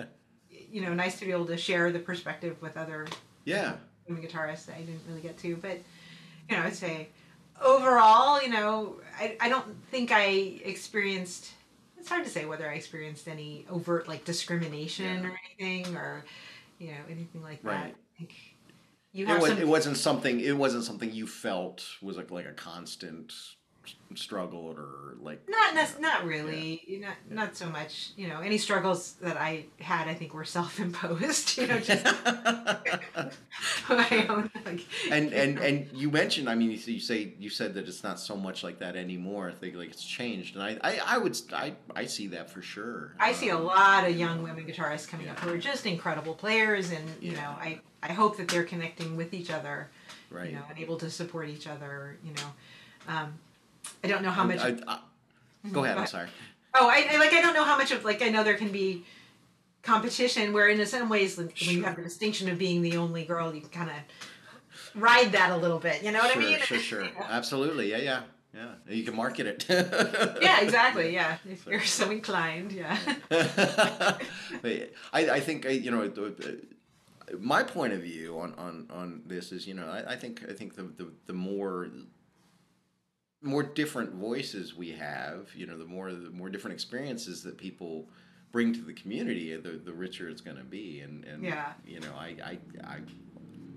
you know, nice to be able to share the perspective with other yeah guitarists that I didn't really get to. But you know, I'd say overall, you know, I I don't think I experienced. It's hard to say whether I experienced any overt like discrimination Yeah. or anything, or you know, anything like that. Right. I think you it, was, some. it wasn't something it wasn't something you felt was like like a constant struggle or like Not you know, not really. Not not so much. You know, any struggles that I had, I think, were self-imposed. You know, just my own. Like, and and and you mentioned i mean you, you say you said that it's not so much like that anymore i think like it's changed and i i, I would i i see that for sure I see a Um, lot of young women guitarists coming up who are just incredible players, and you know, I I hope that they're connecting with each other, right you know, and able to support each other. You know, um, I don't know how much. I, I, go ahead i'm sorry Oh, I, I like. I don't know how much of like. I know there can be competition where, in some ways, when you have the distinction of being the only girl, you kind of ride that a little bit. You know what sure, I mean? Sure, sure, absolutely. Yeah, yeah. Yeah, you can market it. yeah, exactly. Yeah, if so. you're so inclined, yeah. I, I think you know my point of view on, on, on this is you know I, I think I think the, the, the more more different voices we have you know the more the more different experiences that people bring to the community the, the richer it's going to be and, and yeah. you know I, I, I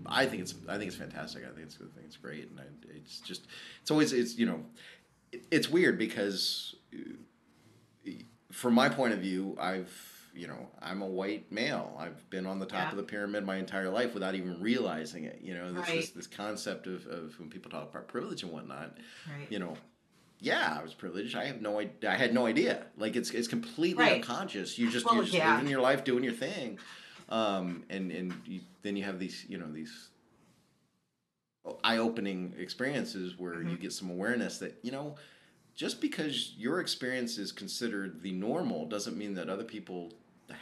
I think it's I think it's fantastic. I think it's I think it's great, and I, it's just it's always it's you know it, it's weird because uh, from my point of view, I've you know I'm a white male. I've been on the top yeah. of the pyramid my entire life without even realizing it. You know this right. this, this concept of, of when people talk about privilege and whatnot. Right. You know, yeah, I was privileged. I have no idea I had no idea. Like it's it's completely right. unconscious. You just well, you're just yeah. living your life, doing your thing um, and and you, then you have these you know these eye-opening experiences where mm-hmm. you get some awareness that you know just because your experience is considered the normal doesn't mean that other people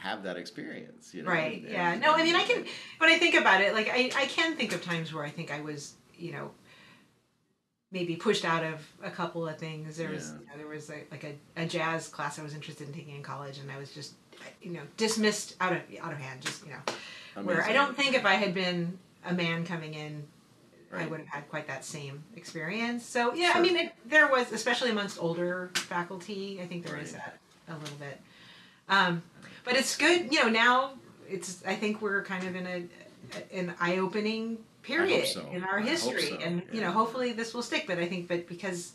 have that experience you know right and, yeah no i mean i can when i think about it like I, I can think of times where i think i was you know maybe pushed out of a couple of things there was Yeah. you know, there was a, like a, a jazz class i was interested in taking in college and i was just you know dismissed out of out of hand just you know where i don't think if i had been a man coming in I would have had quite that same experience. So yeah, I mean, it, there was, especially amongst older faculty, I think there is Right. that a little bit. Um, but it's good, you know. Now it's, I think we're kind of in a an eye opening period so. in our history, so, and you know, hopefully this will stick. But I think, but because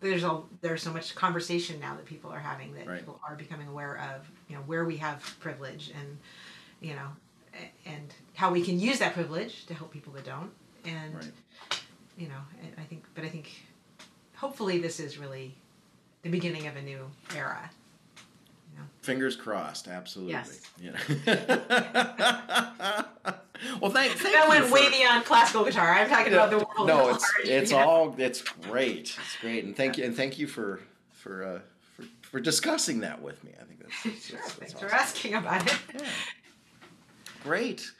there's all there's so much conversation now that people are having that Right. people are becoming aware of, you know, where we have privilege and you know, and how we can use that privilege to help people that don't and Right. you know i think but i think hopefully this is really the beginning of a new era fingers crossed absolutely. Yes. know well thank, thank that went for- way beyond classical guitar. I'm talking about the world no it's large, it's know? all it's great. It's great. And thank you and thank you for for uh for, for discussing that with me. I think that's, that's, sure. that's thanks awesome. for asking about it. Yeah. Great.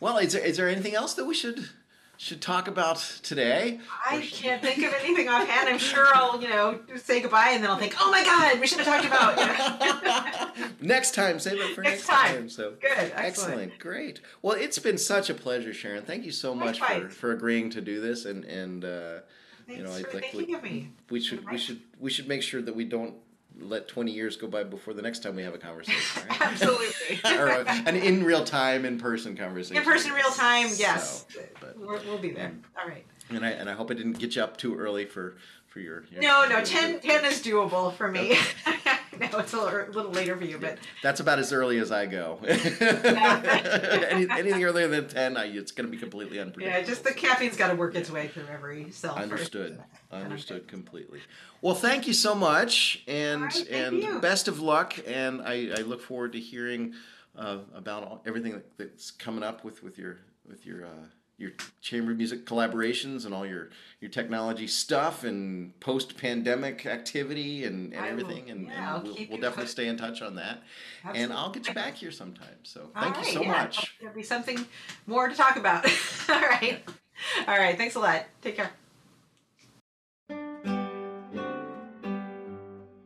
Well, is there, is there anything else that we should should talk about today? i can't think of anything offhand i'm sure i'll you know say goodbye and then i'll think oh my god we should have talked about you know? next time, save it for next, Next time. So good excellent. great. Well, it's been such a pleasure, Sharon. Thank you so much for, for agreeing to do this, and and uh, thanks you know, for I'd like thinking of me we should we should we should make sure that we don't let 20 years go by before the next time we have a conversation. Right? absolutely or a- an in real time, in person conversation. in person real time yes So, but- we'll be there and- all right and I and I hope I didn't get you up too early for for your. your No, no, your- 10, 10 is doable for me. no, it's a little, little later for you, but That's about as early as I go. Any, anything earlier than ten, I, it's going to be completely unpredictable. yeah, just the caffeine's got to work its way through every cell. first. Understood. Understood completely. Well, thank you so much, and right, and you. best of luck. And I, I look forward to hearing uh, about all, everything that, that's coming up with, with your with your uh, your chamber music collaborations and all your your technology stuff and post pandemic activity and, and I will- everything. and, yeah, and I'll we'll, keep we'll definitely stay in touch on that. And I'll get you back here sometime. So All thank you so yeah, much. There'll be something more to talk about. All right. All right. Thanks a lot. Take care.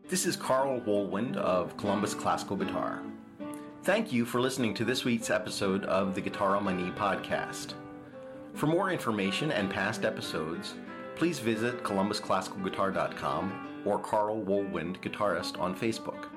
This is Carl Woolwind of Columbus Classical Guitar. Thank you for listening to this week's episode of the Guitar on My Knee podcast. For more information and past episodes, please visit columbusclassicalguitar.com or Carl Woolwind Guitarist on Facebook.